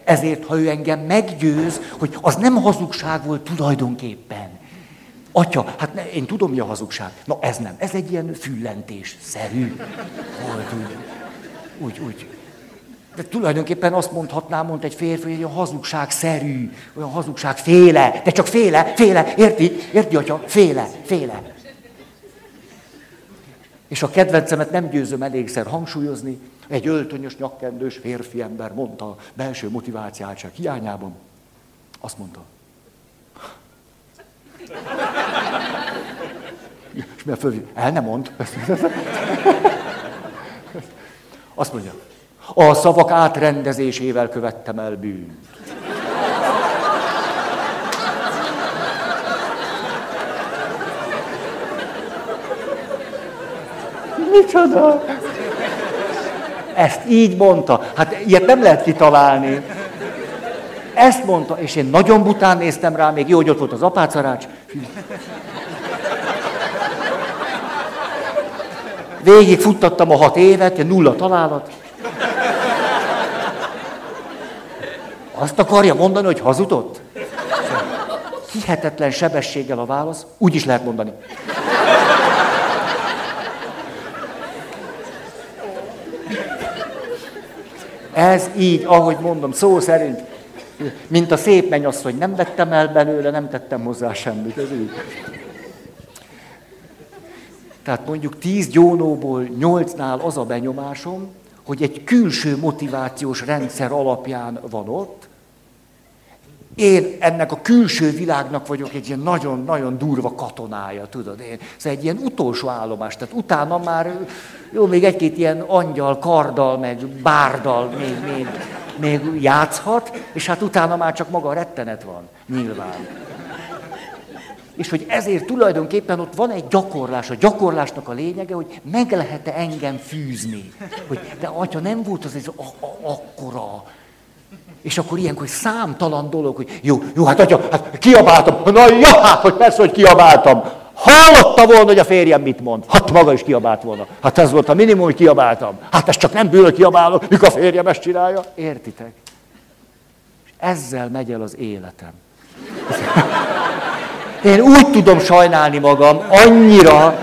ezért, ha ő engem meggyőz, hogy az nem hazugság volt tulajdonképpen, Atya, hát ne, én tudom, mi a hazugság. Na ez nem, ez egy ilyen füllentés szerű volt úgy. Úgy, úgy. De tulajdonképpen azt mondhatnám, mond egy férfi, hogy a hazugság szerű, olyan hazugság féle, de csak féle, féle, érti? Érti, atya? Féle, féle. És a kedvencemet nem győzöm elégszer hangsúlyozni, egy öltönyös, nyakkendős férfi ember mondta belső motiváciáltság hiányában. Azt mondta, és mi a föl, el nem mond. Azt mondja, a szavak átrendezésével követtem el bűnt. Micsoda? Ezt így mondta. Hát ilyet nem lehet kitalálni. Ezt mondta, és én nagyon bután néztem rá, még jó, hogy ott volt az apácarács. Végig futtattam a hat évet, nulla találat. Azt akarja mondani, hogy hazudott? Hihetetlen sebességgel a válasz, úgy is lehet mondani. Ez így, ahogy mondom, szó szerint mint a szép mennyasszony, nem vettem el belőle, nem tettem hozzá semmit. Ez így. Tehát mondjuk tíz gyónóból nyolcnál az a benyomásom, hogy egy külső motivációs rendszer alapján van ott, én ennek a külső világnak vagyok egy ilyen nagyon-nagyon durva katonája, tudod én. Ez egy ilyen utolsó állomás, tehát utána már, jó, még egy-két ilyen angyal, karddal, meg bárdal még, még, még játszhat, és hát utána már csak maga a rettenet van, nyilván. És hogy ezért tulajdonképpen ott van egy gyakorlás. A gyakorlásnak a lényege, hogy meg lehet-e engem fűzni. Hogy, de atya, nem volt az ez a, a, akkora. És akkor ilyenkor számtalan dolog, hogy jó, jó, hát atya, hát kiabáltam. Na ja, hát, hogy persze, hogy kiabáltam. Hallotta volna, hogy a férjem mit mond. Hát maga is kiabált volna. Hát ez volt a minimum, hogy kiabáltam. Hát ez csak nem bűnök kiabálok, mikor a férjem ezt csinálja. Értitek? És ezzel megy el az életem. Én úgy tudom sajnálni magam, annyira,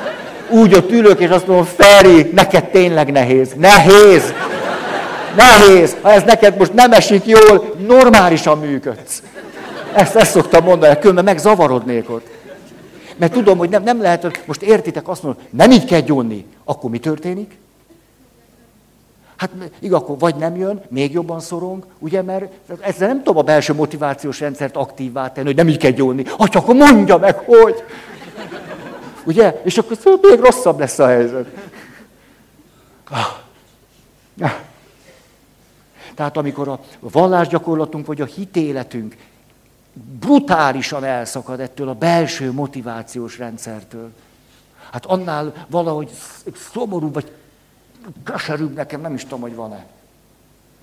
úgy ott ülök, és azt mondom, Feri, neked tényleg nehéz. Nehéz! Nehéz! Ha ez neked most nem esik jól, normálisan működsz. Ezt, ezt szoktam mondani, különben megzavarodnék ott. Mert tudom, hogy nem, nem lehet, most értitek azt mondom, nem így kell gyónni. Akkor mi történik? Hát igaz, akkor vagy nem jön, még jobban szorong, ugye, mert ezzel nem tudom a belső motivációs rendszert aktívvá tenni, hogy nem így kell gyónni. Csak akkor mondja meg, hogy. Ugye? És akkor szóval még rosszabb lesz a helyzet. Tehát amikor a vallásgyakorlatunk vagy a hitéletünk brutálisan elszakad ettől a belső motivációs rendszertől, hát annál valahogy szomorú vagy keserűbb nekem, nem is tudom, hogy van-e.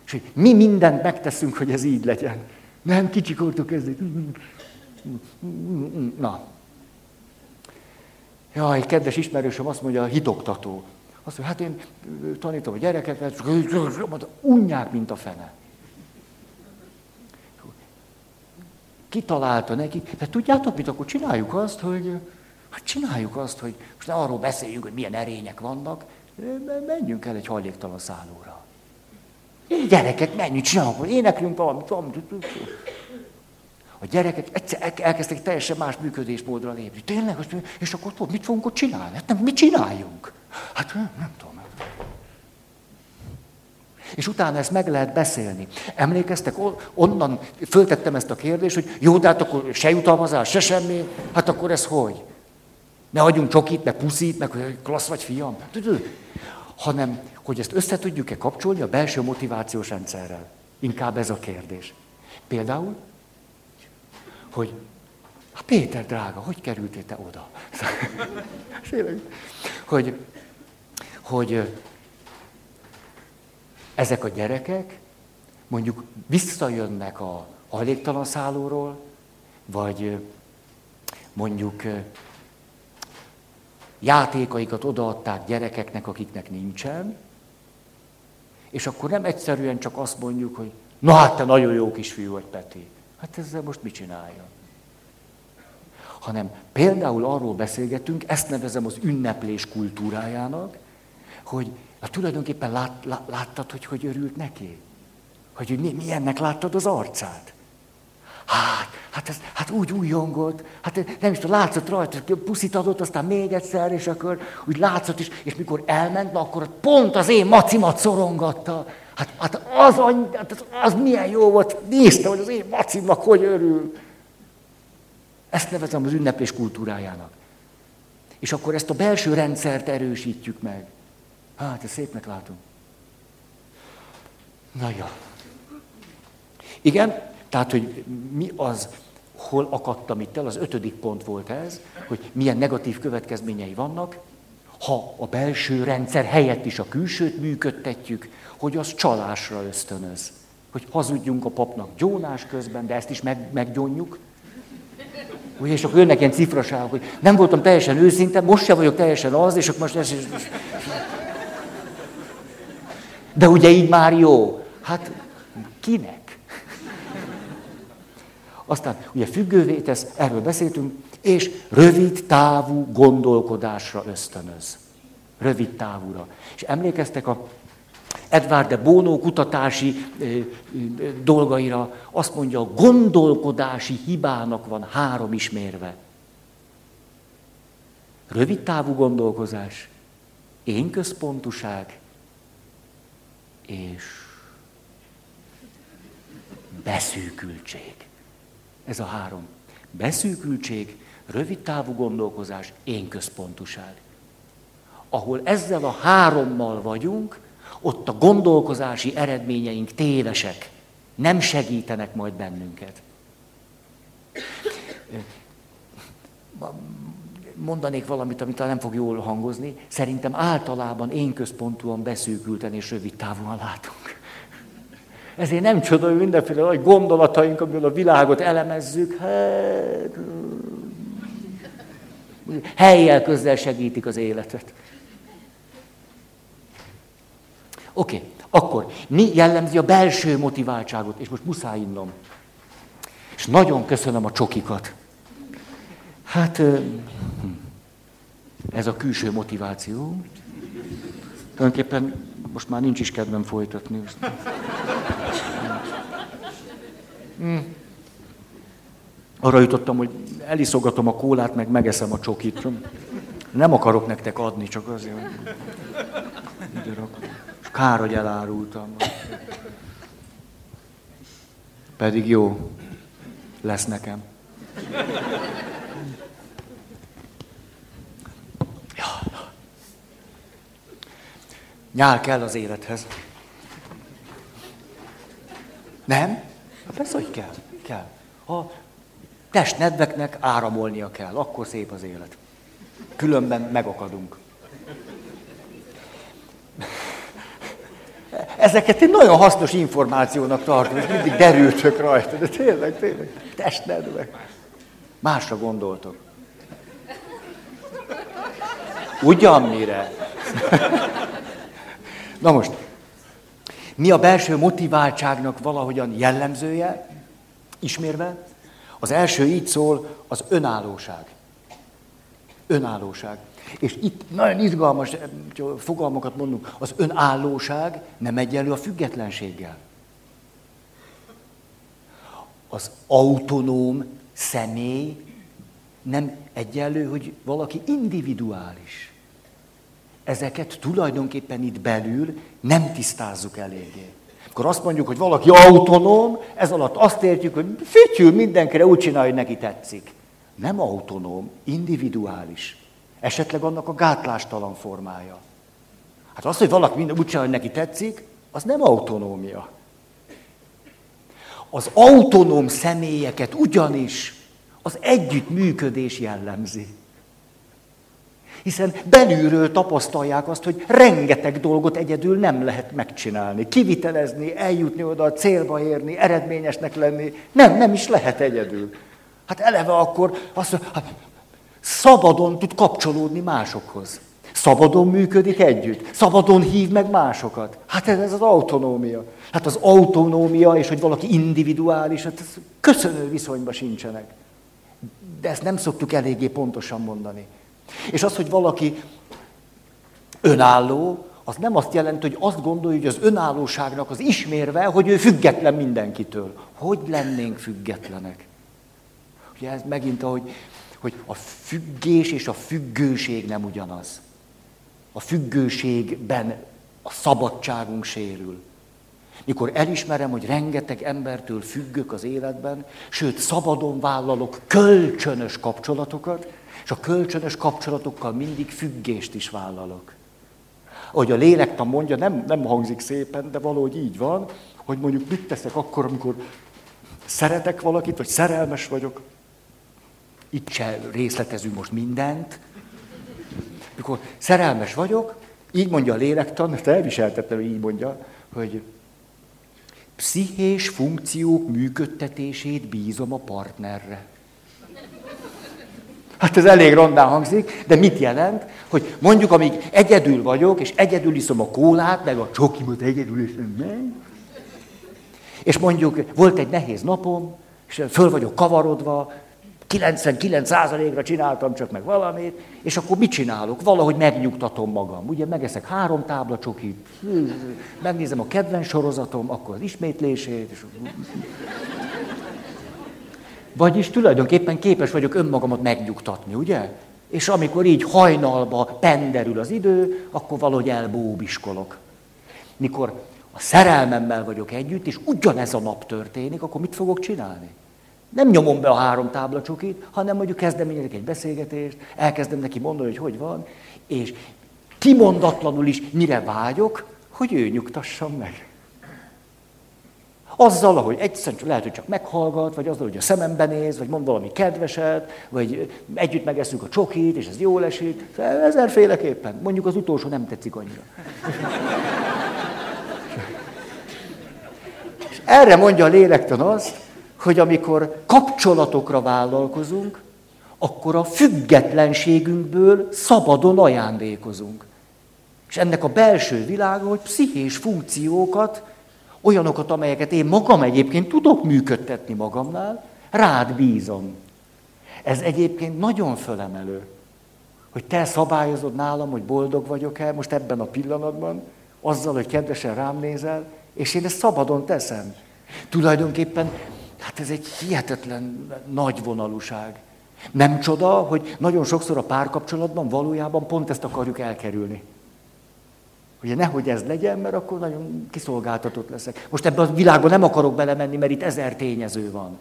És hogy mi mindent megteszünk, hogy ez így legyen. Nem, kicsikortól kezdik. Na. Jaj, kedves ismerősöm azt mondja, a hitoktató. Azt mondja, hát én tanítom a gyerekeket, unják, mint a fene. Kitalálta nekik, de tudjátok mit, akkor csináljuk azt, hogy hát csináljuk azt, hogy most ne arról beszéljünk, hogy milyen erények vannak, menjünk el egy hajléktalan szállóra. Gyerekek, menjünk, csinálunk, éneklünk valamit, valamit. A gyerekek egyszer elkezdtek teljesen más működésmódra lépni. Tényleg, és akkor tudod, mit fogunk ott csinálni? Hát nem, mit csináljunk? Hát nem, nem tudom. És utána ezt meg lehet beszélni. Emlékeztek, onnan föltettem ezt a kérdést, hogy jó, de hát akkor se jutalmazás, se semmi, hát akkor ez hogy? Ne adjunk csokit, meg puszit, meg klassz vagy fiam. Hanem, hogy ezt össze tudjuk-e kapcsolni a belső motivációs rendszerrel. Inkább ez a kérdés. Például, hogy hát Péter drága, hogy kerültél te oda? hogy, hogy ezek a gyerekek mondjuk visszajönnek a hajléktalan szállóról, vagy mondjuk játékaikat odaadták gyerekeknek, akiknek nincsen, és akkor nem egyszerűen csak azt mondjuk, hogy na hát te nagyon jó kisfiú vagy, Peti. Hát ezzel most mit csinálja? Hanem például arról beszélgetünk, ezt nevezem az ünneplés kultúrájának, hogy hát tulajdonképpen lát, lát, láttad, hogy hogy örült neki? Hogy milyennek láttad az arcát? Hát, hát, ez, hát úgy újongott, hát nem is tudom, látszott rajta, puszit adott, aztán még egyszer, és akkor úgy látszott is, és mikor elment, na, akkor pont az én macimat szorongatta. Hát, hát az, hát az, az milyen jó volt, nézte, hogy az én macimnak hogy örül. Ezt nevezem az ünneplés kultúrájának. És akkor ezt a belső rendszert erősítjük meg. Hát, ezt szépnek látom. Na ja. Igen, tehát, hogy mi az, hol akadtam itt el, az ötödik pont volt ez, hogy milyen negatív következményei vannak, ha a belső rendszer helyett is a külsőt működtetjük, hogy az csalásra ösztönöz. Hogy hazudjunk a papnak gyónás közben, de ezt is meg, meggyónjuk. Ugye, és akkor jönnek ilyen cifraságok, hogy nem voltam teljesen őszinte, most sem vagyok teljesen az, és akkor most ez is... De ugye így már jó. Hát kinek? Aztán ugye függővé tesz, erről beszéltünk, és rövid távú gondolkodásra ösztönöz. Rövid távúra. És emlékeztek a Edward de Bono kutatási dolgaira, azt mondja, a gondolkodási hibának van három ismérve. Rövid távú gondolkozás, én és beszűkültség. Ez a három. Beszűkültség, rövid távú gondolkozás, én központuság. Ahol ezzel a hárommal vagyunk, ott a gondolkozási eredményeink tévesek, nem segítenek majd bennünket. Mondanék valamit, amit nem fog jól hangozni. Szerintem általában én központúan beszűkülten és rövid távúan látunk. Ezért nem csoda, hogy mindenféle nagy gondolataink, amiből a világot elemezzük, hát, helyjel közel segítik az életet. Oké, okay. akkor mi jellemzi a belső motiváltságot? És most muszáj innom. És nagyon köszönöm a csokikat. Hát, ez a külső motiváció. Tulajdonképpen most már nincs is kedvem folytatni. Hmm. Arra jutottam, hogy eliszogatom a kólát, meg megeszem a csokit. Nem akarok nektek adni, csak azért, hogy kár, hogy elárultam. Pedig jó lesz nekem. Nyál kell az élethez. Nem? Hát persze, hogy kell. Kell. A testnedveknek áramolnia kell, akkor szép az élet. Különben megakadunk. Ezeket egy nagyon hasznos információnak tartom, és mindig derültök rajta, de tényleg, tényleg, testnedvek. Másra gondoltok. Ugyan mire? Na most, mi a belső motiváltságnak valahogyan jellemzője, ismérve? Az első így szól, az önállóság. Önállóság. És itt nagyon izgalmas eh, fogalmakat mondunk, az önállóság nem egyenlő a függetlenséggel. Az autonóm személy nem egyenlő, hogy valaki individuális. Ezeket tulajdonképpen itt belül nem tisztázzuk eléggé. Akkor azt mondjuk, hogy valaki autonóm, ez alatt azt értjük, hogy fütyül mindenkire, úgy csinálja, hogy neki tetszik. Nem autonóm, individuális. Esetleg annak a gátlástalan formája. Hát az, hogy valaki minden úgy csinálja, hogy neki tetszik, az nem autonómia. Az autonóm személyeket ugyanis az együttműködés jellemzi. Hiszen belülről tapasztalják azt, hogy rengeteg dolgot egyedül nem lehet megcsinálni. Kivitelezni, eljutni oda, célba érni, eredményesnek lenni. Nem, nem is lehet egyedül. Hát eleve akkor azt hát szabadon tud kapcsolódni másokhoz. Szabadon működik együtt. Szabadon hív meg másokat. Hát ez, ez az autonómia. Hát az autonómia, és hogy valaki individuális, hát ez köszönő viszonyban sincsenek. De ezt nem szoktuk eléggé pontosan mondani. És az, hogy valaki önálló, az nem azt jelenti, hogy azt gondolja, hogy az önállóságnak az ismérve, hogy ő független mindenkitől. Hogy lennénk függetlenek? Ugye ez megint, ahogy, hogy a függés és a függőség nem ugyanaz. A függőségben a szabadságunk sérül. Mikor elismerem, hogy rengeteg embertől függök az életben, sőt, szabadon vállalok kölcsönös kapcsolatokat, és a kölcsönös kapcsolatokkal mindig függést is vállalok. Ahogy a lélektan mondja, nem, nem hangzik szépen, de valahogy így van, hogy mondjuk mit teszek akkor, amikor szeretek valakit, vagy szerelmes vagyok. Itt se részletezünk most mindent. Mikor szerelmes vagyok, így mondja a lélektan, ezt elviseltettem, így mondja, hogy pszichés funkciók működtetését bízom a partnerre. Hát ez elég rondán hangzik, de mit jelent? Hogy mondjuk, amíg egyedül vagyok, és egyedül iszom a kólát, meg a csokimot egyedül iszom meg, és mondjuk volt egy nehéz napom, és föl vagyok kavarodva, 99%-ra csináltam csak meg valamit, és akkor mit csinálok? Valahogy megnyugtatom magam. Ugye megeszek három tábla csokit, megnézem a kedvenc sorozatom, akkor az ismétlését, és vagyis tulajdonképpen képes vagyok önmagamat megnyugtatni, ugye? És amikor így hajnalba penderül az idő, akkor valahogy elbóbiskolok. Mikor a szerelmemmel vagyok együtt, és ugyanez a nap történik, akkor mit fogok csinálni? Nem nyomom be a három tábla csokit, hanem mondjuk kezdeményezek egy beszélgetést, elkezdem neki mondani, hogy hogy van, és kimondatlanul is mire vágyok, hogy ő nyugtassam meg. Azzal, hogy egyszerűen lehet, hogy csak meghallgat, vagy azzal, hogy a szemembe néz, vagy mond valami kedveset, vagy együtt megeszünk a csokit, és ez jól esik. Ezerféleképpen. Mondjuk az utolsó nem tetszik annyira. és erre mondja a lélektan azt, hogy amikor kapcsolatokra vállalkozunk, akkor a függetlenségünkből szabadon ajándékozunk. És ennek a belső világa, hogy pszichés funkciókat, olyanokat, amelyeket én magam egyébként tudok működtetni magamnál, rád bízom. Ez egyébként nagyon fölemelő, hogy te szabályozod nálam, hogy boldog vagyok-e most ebben a pillanatban, azzal, hogy kedvesen rám nézel, és én ezt szabadon teszem. Tulajdonképpen, hát ez egy hihetetlen nagy vonalúság. Nem csoda, hogy nagyon sokszor a párkapcsolatban valójában pont ezt akarjuk elkerülni. Ugye nehogy ez legyen, mert akkor nagyon kiszolgáltatott leszek. Most ebben a világban nem akarok belemenni, mert itt ezer tényező van.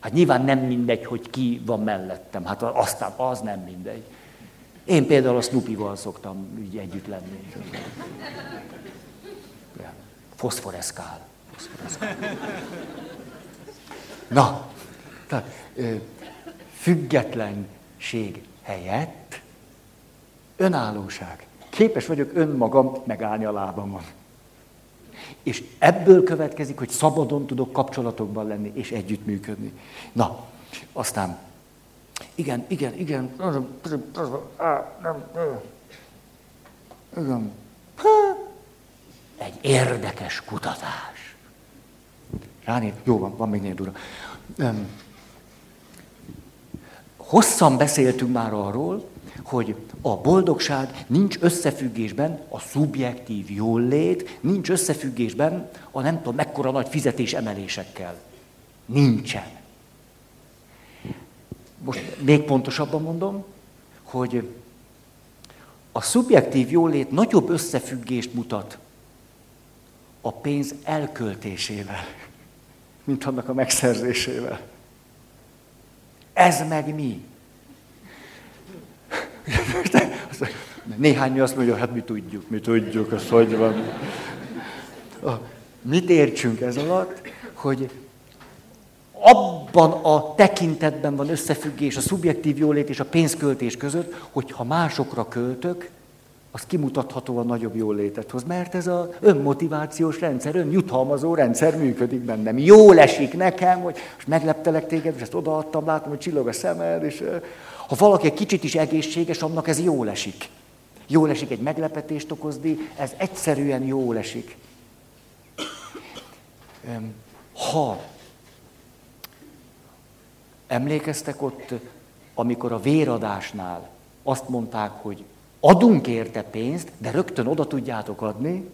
Hát nyilván nem mindegy, hogy ki van mellettem. Hát aztán az nem mindegy. Én például a Snoopy-val szoktam így együtt lenni. Foszforeszkál. Na, tehát függetlenség helyett önállóság. Képes vagyok önmagam megállni a lábamon. És ebből következik, hogy szabadon tudok kapcsolatokban lenni és együttműködni. Na, aztán, igen, igen, igen, igen, egy érdekes kutatás. Ránéz, jó van, van még négy dura. Hosszan beszéltünk már arról, hogy a boldogság nincs összefüggésben a szubjektív jólét, nincs összefüggésben a nem tudom mekkora nagy fizetés emelésekkel. Nincsen. Most még pontosabban mondom, hogy a szubjektív jólét nagyobb összefüggést mutat a pénz elköltésével, mint annak a megszerzésével. Ez meg mi? Néhány azt mondja, hát mi tudjuk, mi tudjuk, ez hogy van. Mit értsünk ez alatt? Hogy abban a tekintetben van összefüggés a szubjektív jólét és a pénzköltés között, hogy ha másokra költök, az kimutathatóan nagyobb jólétet hoz, mert ez az önmotivációs rendszer, önjutalmazó rendszer működik bennem. Jól esik nekem, hogy most megleptelek téged, és ezt odaadtam, látom, hogy csillog a szemed, és ha valaki egy kicsit is egészséges, annak ez jól esik. Jól esik egy meglepetést okozni, ez egyszerűen jól esik. Ha emlékeztek ott, amikor a véradásnál azt mondták, hogy adunk érte pénzt, de rögtön oda tudjátok adni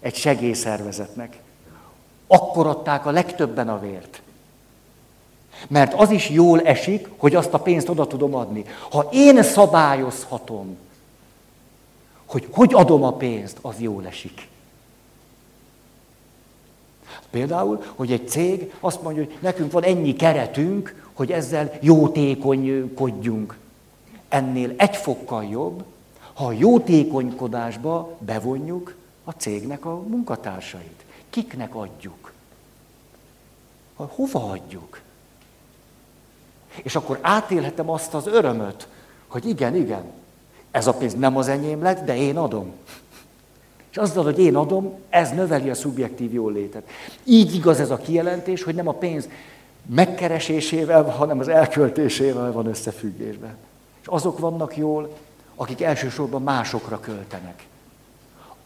egy segélyszervezetnek. Akkor adták a legtöbben a vért. Mert az is jól esik, hogy azt a pénzt oda tudom adni. Ha én szabályozhatom, hogy hogy adom a pénzt, az jól esik. Például, hogy egy cég azt mondja, hogy nekünk van ennyi keretünk, hogy ezzel jótékonykodjunk. Ennél egy fokkal jobb, ha a jótékonykodásba bevonjuk a cégnek a munkatársait. Kiknek adjuk? Hova adjuk? És akkor átélhetem azt az örömöt, hogy igen, igen, ez a pénz nem az enyém lett, de én adom. És azzal, hogy én adom, ez növeli a szubjektív jólétet. Így igaz ez a kijelentés, hogy nem a pénz megkeresésével, hanem az elköltésével van összefüggésben. És azok vannak jól, akik elsősorban másokra költenek.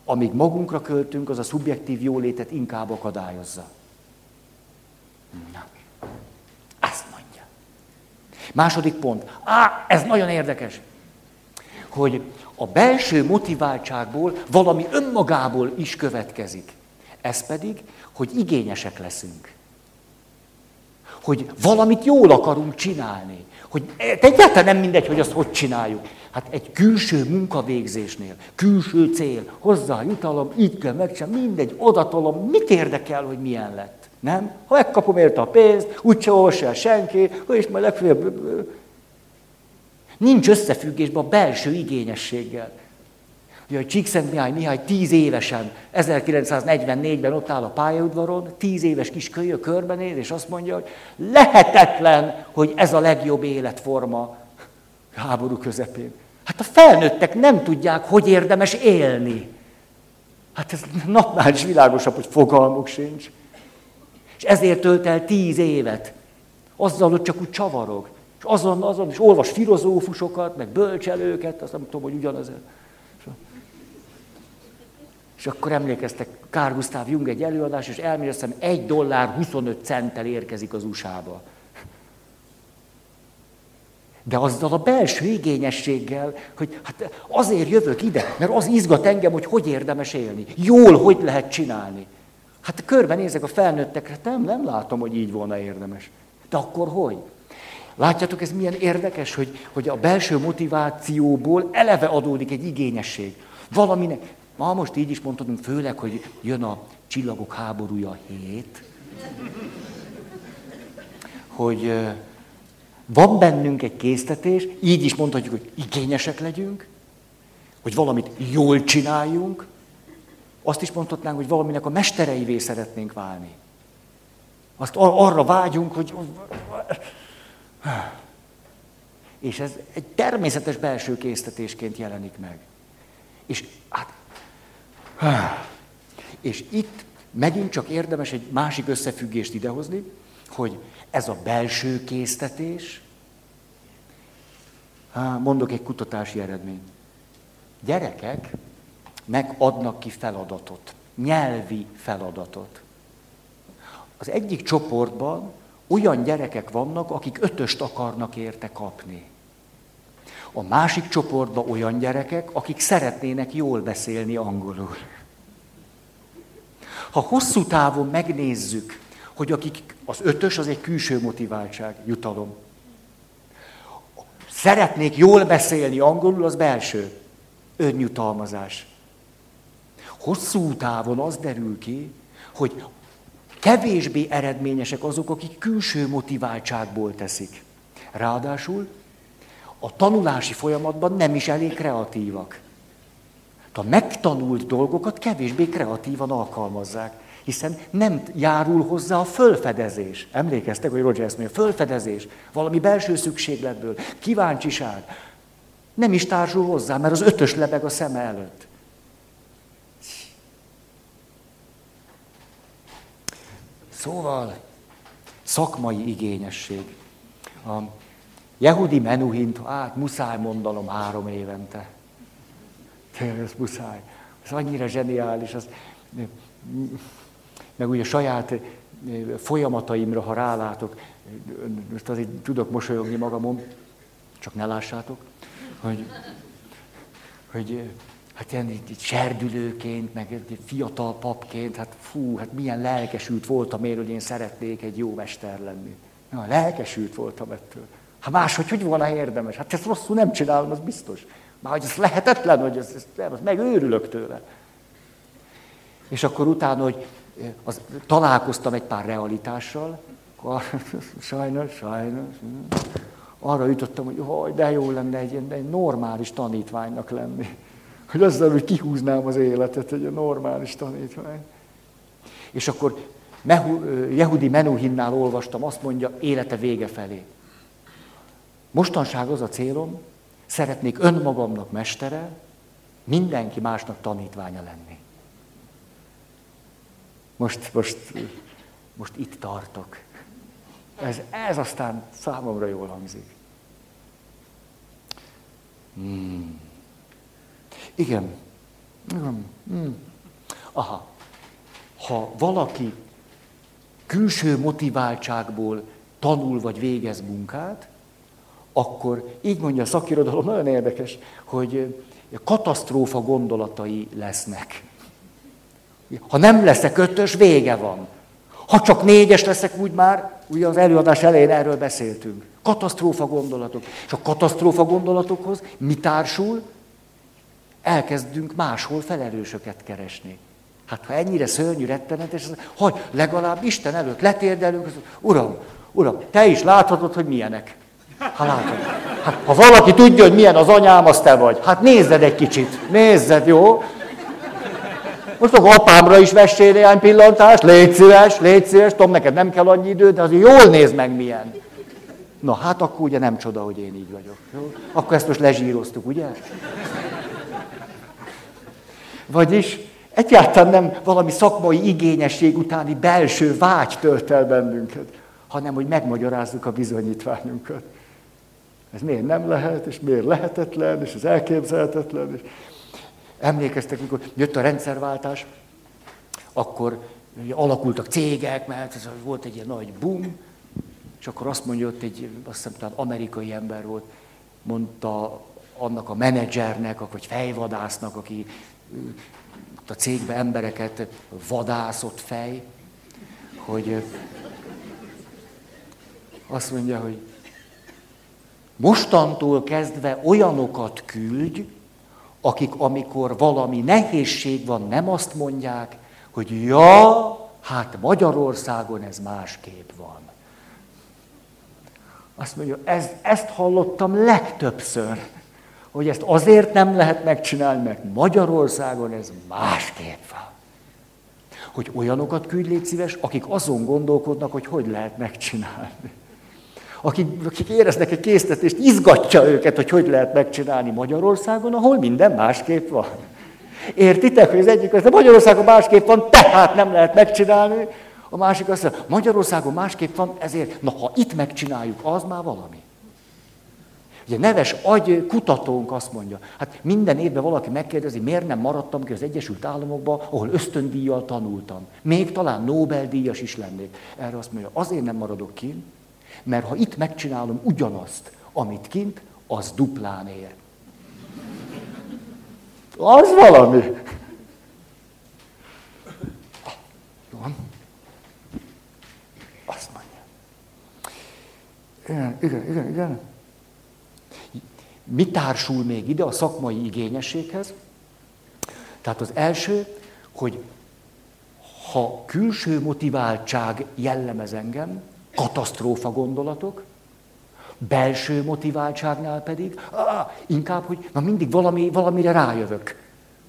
Amíg magunkra költünk, az a szubjektív jólétet inkább akadályozza. Na. Második pont. Á, ez nagyon érdekes, hogy a belső motiváltságból valami önmagából is következik. Ez pedig, hogy igényesek leszünk. Hogy valamit jól akarunk csinálni. Hogy egyáltalán nem mindegy, hogy azt hogy csináljuk. Hát egy külső munkavégzésnél, külső cél, hozzá jutalom, így kell megcsinálni, mindegy, odatolom, mit érdekel, hogy milyen lett. Nem? Ha megkapom érte a pénzt, úgyse olvassa el senki, és majd legfeljebb... Nincs összefüggésben a belső igényességgel. Ugye a Csíkszentmihály Mihály tíz évesen, 1944-ben ott áll a pályaudvaron, tíz éves kis kölyök körbenéz, és azt mondja, hogy lehetetlen, hogy ez a legjobb életforma háború közepén. Hát a felnőttek nem tudják, hogy érdemes élni. Hát ez napnál is világosabb, hogy fogalmuk sincs. És ezért tölt el tíz évet. Azzal, hogy csak úgy csavarog. És azon, azon, és olvas filozófusokat, meg bölcselőket, azt nem tudom, hogy ugyanaz. És akkor emlékeztek, Kár Gustav Jung egy előadás, és elméreztem, egy dollár 25 centtel érkezik az USA-ba. De azzal a belső igényességgel, hogy hát azért jövök ide, mert az izgat engem, hogy hogy érdemes élni. Jól, hogy lehet csinálni. Hát körbenézek a felnőttekre, nem, nem látom, hogy így volna érdemes. De akkor hogy? Látjátok, ez milyen érdekes, hogy, hogy a belső motivációból eleve adódik egy igényesség. Valaminek, ma most így is mondhatunk, főleg, hogy jön a csillagok háborúja hét, hogy van bennünk egy késztetés, így is mondhatjuk, hogy igényesek legyünk, hogy valamit jól csináljunk, azt is mondhatnánk, hogy valaminek a mestereivé szeretnénk válni. Azt ar- arra vágyunk, hogy... És ez egy természetes belső késztetésként jelenik meg. És hát... És itt megint csak érdemes egy másik összefüggést idehozni, hogy ez a belső késztetés, mondok egy kutatási eredményt. Gyerekek megadnak ki feladatot, nyelvi feladatot. Az egyik csoportban olyan gyerekek vannak, akik ötöst akarnak érte kapni. A másik csoportban olyan gyerekek, akik szeretnének jól beszélni angolul. Ha hosszú távon megnézzük, hogy akik az ötös az egy külső motiváltság, jutalom. Szeretnék jól beszélni angolul, az belső önjutalmazás. Hosszú távon az derül ki, hogy kevésbé eredményesek azok, akik külső motiváltságból teszik. Ráadásul a tanulási folyamatban nem is elég kreatívak. A megtanult dolgokat kevésbé kreatívan alkalmazzák hiszen nem járul hozzá a fölfedezés. Emlékeztek, hogy Roger ezt fölfedezés, valami belső szükségletből, kíváncsiság. Nem is társul hozzá, mert az ötös lebeg a szeme előtt. Szóval, szakmai igényesség. A Jehudi Menuhint, hát muszáj mondanom három évente. Tényleg, ez muszáj. Ez annyira zseniális. Az, meg ugye a saját eh, folyamataimra, ha rálátok, most azért tudok mosolyogni magamon, csak ne lássátok, hogy, hogy eh, hát ilyen így serdülőként, meg egy fiatal papként, hát fú, hát milyen lelkesült voltam én, hogy én szeretnék egy jó mester lenni. Na, lelkesült voltam ettől. Hát máshogy hogy volna érdemes? Hát ezt rosszul nem csinálom, az biztos. Már hogy ez lehetetlen, hogy ez, ez, ez megőrülök tőle. És akkor utána, hogy az, találkoztam egy pár realitással, akkor, sajnos, sajnos, arra jutottam, hogy hogy de jó lenne egy, egy normális tanítványnak lenni. Hogy azzal, hogy kihúznám az életet, egy normális tanítvány. És akkor Mehu, Jehudi Menuhinnál olvastam, azt mondja, élete vége felé. Mostanság az a célom, szeretnék önmagamnak mestere, mindenki másnak tanítványa lenni. Most, most, most itt tartok. Ez, ez aztán számomra jól hangzik. Hmm. Igen. Hmm. Aha. Ha valaki külső motiváltságból tanul vagy végez munkát, akkor így mondja a szakirodalom, nagyon érdekes, hogy katasztrófa gondolatai lesznek. Ha nem leszek ötös, vége van. Ha csak négyes leszek, úgy már, ugye az előadás elején erről beszéltünk. Katasztrófa gondolatok. És a katasztrófa gondolatokhoz mi társul? Elkezdünk máshol felelősöket keresni. Hát ha ennyire szörnyű, rettenetes, hogy legalább Isten előtt letérdelünk, Uram, Uram, te is láthatod, hogy milyenek. Ha látod. Hát, ha valaki tudja, hogy milyen az anyám, az te vagy. Hát nézzed egy kicsit. Nézzed, jó? Most akkor apámra is vessél néhány pillantást, légy szíves, légy szíves, tudom, neked nem kell annyi idő, de azért jól nézd meg milyen. Na hát akkor ugye nem csoda, hogy én így vagyok. Jó? Akkor ezt most lezsíroztuk, ugye? Vagyis egyáltalán nem valami szakmai igényesség utáni belső vágy tölt el bennünket, hanem hogy megmagyarázzuk a bizonyítványunkat. Ez miért nem lehet, és miért lehetetlen, és ez elképzelhetetlen. És emlékeztek, mikor jött a rendszerváltás, akkor alakultak cégek, mert ez volt egy ilyen nagy boom, és akkor azt mondja, hogy egy, azt hiszem, talán amerikai ember volt, mondta annak a menedzsernek, vagy fejvadásznak, aki a cégbe embereket vadászott fej, hogy azt mondja, hogy mostantól kezdve olyanokat küldj, akik amikor valami nehézség van, nem azt mondják, hogy ja, hát Magyarországon ez másképp van. Azt mondja, ez, ezt hallottam legtöbbször, hogy ezt azért nem lehet megcsinálni, mert Magyarországon ez másképp van. Hogy olyanokat küldj, légy szíves, akik azon gondolkodnak, hogy hogy lehet megcsinálni. Akik, akik éreznek egy késztetést, izgatja őket, hogy hogy lehet megcsinálni Magyarországon, ahol minden másképp van. Értitek, hogy az egyik az, Magyarországon másképp van, tehát nem lehet megcsinálni, a másik azt mondja, Magyarországon másképp van, ezért, na ha itt megcsináljuk, az már valami. Ugye neves agy kutatónk azt mondja, hát minden évben valaki megkérdezi, miért nem maradtam ki az Egyesült Államokba, ahol ösztöndíjjal tanultam. Még talán Nobel-díjas is lennék. Erre azt mondja, azért nem maradok ki, mert ha itt megcsinálom ugyanazt, amit kint, az duplán ér. Az valami. Van. Azt mondja. Igen, igen, igen, igen. Mi társul még ide a szakmai igényességhez? Tehát az első, hogy ha külső motiváltság jellemez engem, katasztrófa gondolatok, belső motiváltságnál pedig, ah, inkább, hogy na mindig valami, valamire rájövök,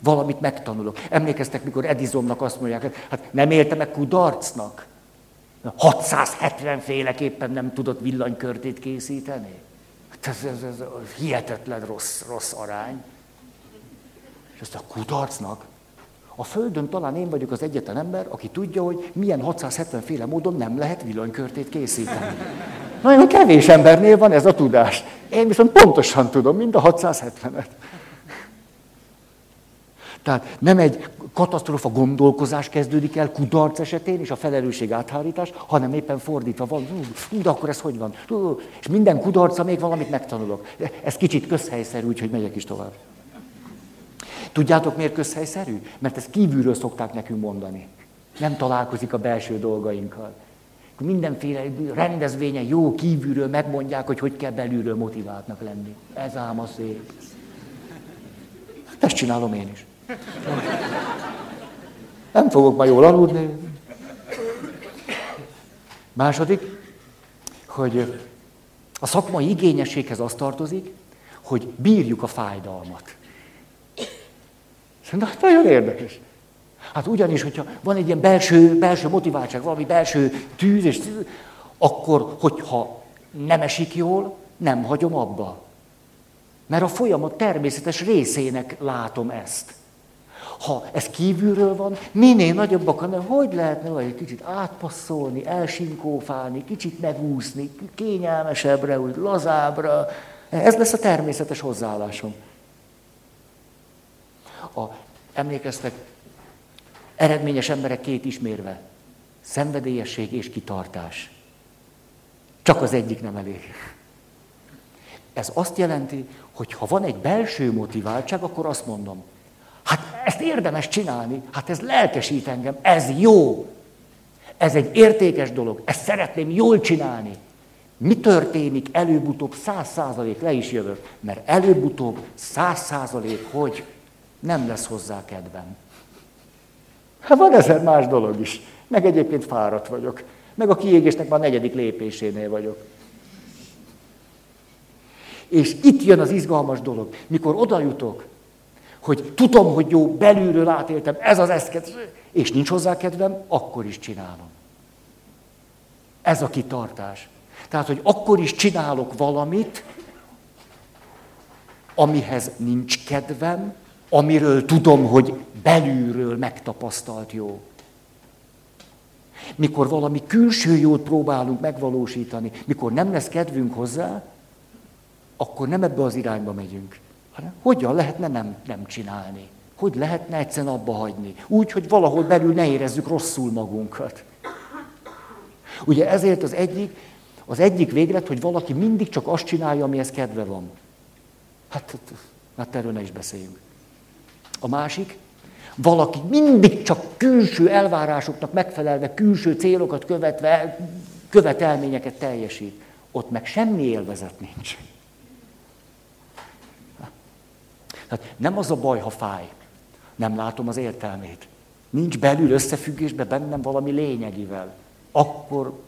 valamit megtanulok. Emlékeztek, mikor Edisonnak azt mondják, hát nem élte meg kudarcnak? 670 féleképpen nem tudott villanykörtét készíteni? Hát ez, ez, ez, hihetetlen rossz, rossz arány. És azt a kudarcnak, a Földön talán én vagyok az egyetlen ember, aki tudja, hogy milyen 670 féle módon nem lehet villanykörtét készíteni. Nagyon kevés embernél van ez a tudás. Én viszont pontosan tudom, mind a 670-et. Tehát nem egy katasztrófa gondolkozás kezdődik el kudarc esetén, és a felelősség áthárítás, hanem éppen fordítva van. De akkor ez hogy van? És minden kudarca még valamit megtanulok. Ez kicsit közhelyszerű, úgyhogy megyek is tovább. Tudjátok, miért közhelyszerű? Mert ezt kívülről szokták nekünk mondani. Nem találkozik a belső dolgainkkal. Mindenféle rendezvényen jó kívülről megmondják, hogy hogy kell belülről motiváltnak lenni. Ez ám a szép. Ezt csinálom én is. Nem fogok ma jól aludni. Második, hogy a szakmai igényességhez az tartozik, hogy bírjuk a fájdalmat. Na, nagyon érdekes. Hát ugyanis, hogyha van egy ilyen belső, belső motiváltság, valami belső tűz, és akkor, hogyha nem esik jól, nem hagyom abba. Mert a folyamat természetes részének látom ezt. Ha ez kívülről van, minél nagyobbak, hanem hogy lehetne vagy egy kicsit átpasszolni, elsinkófálni, kicsit megúszni, kényelmesebbre, úgy lazábra. Ez lesz a természetes hozzáállásom. A, emlékeztek, eredményes emberek két ismérve. Szenvedélyesség és kitartás. Csak az egyik nem elég. Ez azt jelenti, hogy ha van egy belső motiváltság, akkor azt mondom, Hát ezt érdemes csinálni, hát ez lelkesít engem, ez jó. Ez egy értékes dolog, ezt szeretném jól csinálni. Mi történik előbb-utóbb száz százalék, le is jövök, mert előbb-utóbb száz százalék, hogy nem lesz hozzá kedvem. Hát van ezer más dolog is. Meg egyébként fáradt vagyok. Meg a kiégésnek már a negyedik lépésénél vagyok. És itt jön az izgalmas dolog. Mikor oda jutok, hogy tudom, hogy jó, belülről átéltem, ez az eszket, és nincs hozzá kedvem, akkor is csinálom. Ez a kitartás. Tehát, hogy akkor is csinálok valamit, amihez nincs kedvem, amiről tudom, hogy belülről megtapasztalt jó. Mikor valami külső jót próbálunk megvalósítani, mikor nem lesz kedvünk hozzá, akkor nem ebbe az irányba megyünk, hanem hogyan lehetne nem, nem csinálni. Hogy lehetne egyszerűen abba hagyni. Úgy, hogy valahol belül ne érezzük rosszul magunkat. Ugye ezért az egyik, az egyik véglet, hogy valaki mindig csak azt csinálja, amihez kedve van. Hát, hát erről ne is beszéljünk. A másik, valaki mindig csak külső elvárásoknak megfelelve, külső célokat követve, követelményeket teljesít. Ott meg semmi élvezet nincs. Hát nem az a baj, ha fáj. Nem látom az értelmét. Nincs belül összefüggésbe bennem valami lényegivel. Akkor...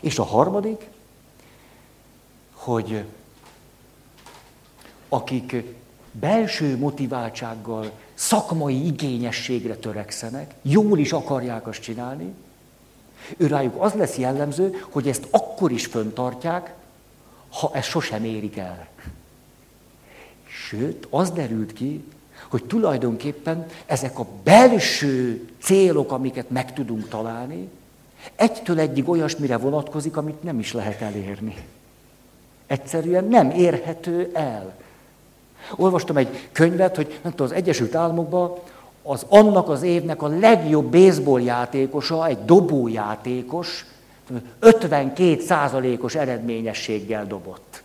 És a harmadik, hogy akik belső motiváltsággal, szakmai igényességre törekszenek, jól is akarják azt csinálni, rájuk az lesz jellemző, hogy ezt akkor is föntartják, ha ezt sosem érik el. Sőt, az derült ki, hogy tulajdonképpen ezek a belső célok, amiket meg tudunk találni, egytől egyig olyasmire vonatkozik, amit nem is lehet elérni. Egyszerűen nem érhető el. Olvastam egy könyvet, hogy nem tudom, az Egyesült Államokban az annak az évnek a legjobb baseball játékosa, egy dobójátékos, 52 százalékos eredményességgel dobott.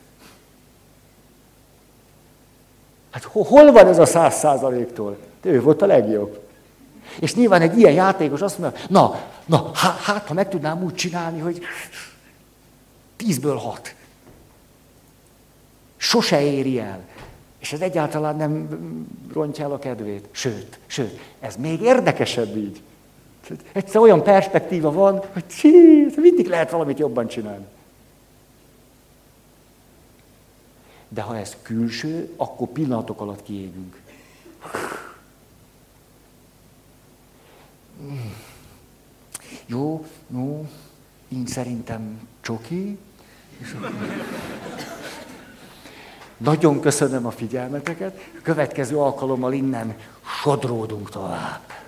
Hát hol van ez a száz százaléktól? Ő volt a legjobb. És nyilván egy ilyen játékos azt mondja, na, na, hát ha meg tudnám úgy csinálni, hogy tízből hat. Sose éri el. És ez egyáltalán nem rontja el a kedvét. Sőt, sőt, ez még érdekesebb így. Egyszer olyan perspektíva van, hogy csí, mindig lehet valamit jobban csinálni. De ha ez külső, akkor pillanatok alatt kiégünk. Jó, jó, én szerintem csoki. És. Nagyon köszönöm a figyelmeteket. Következő alkalommal innen sodródunk tovább.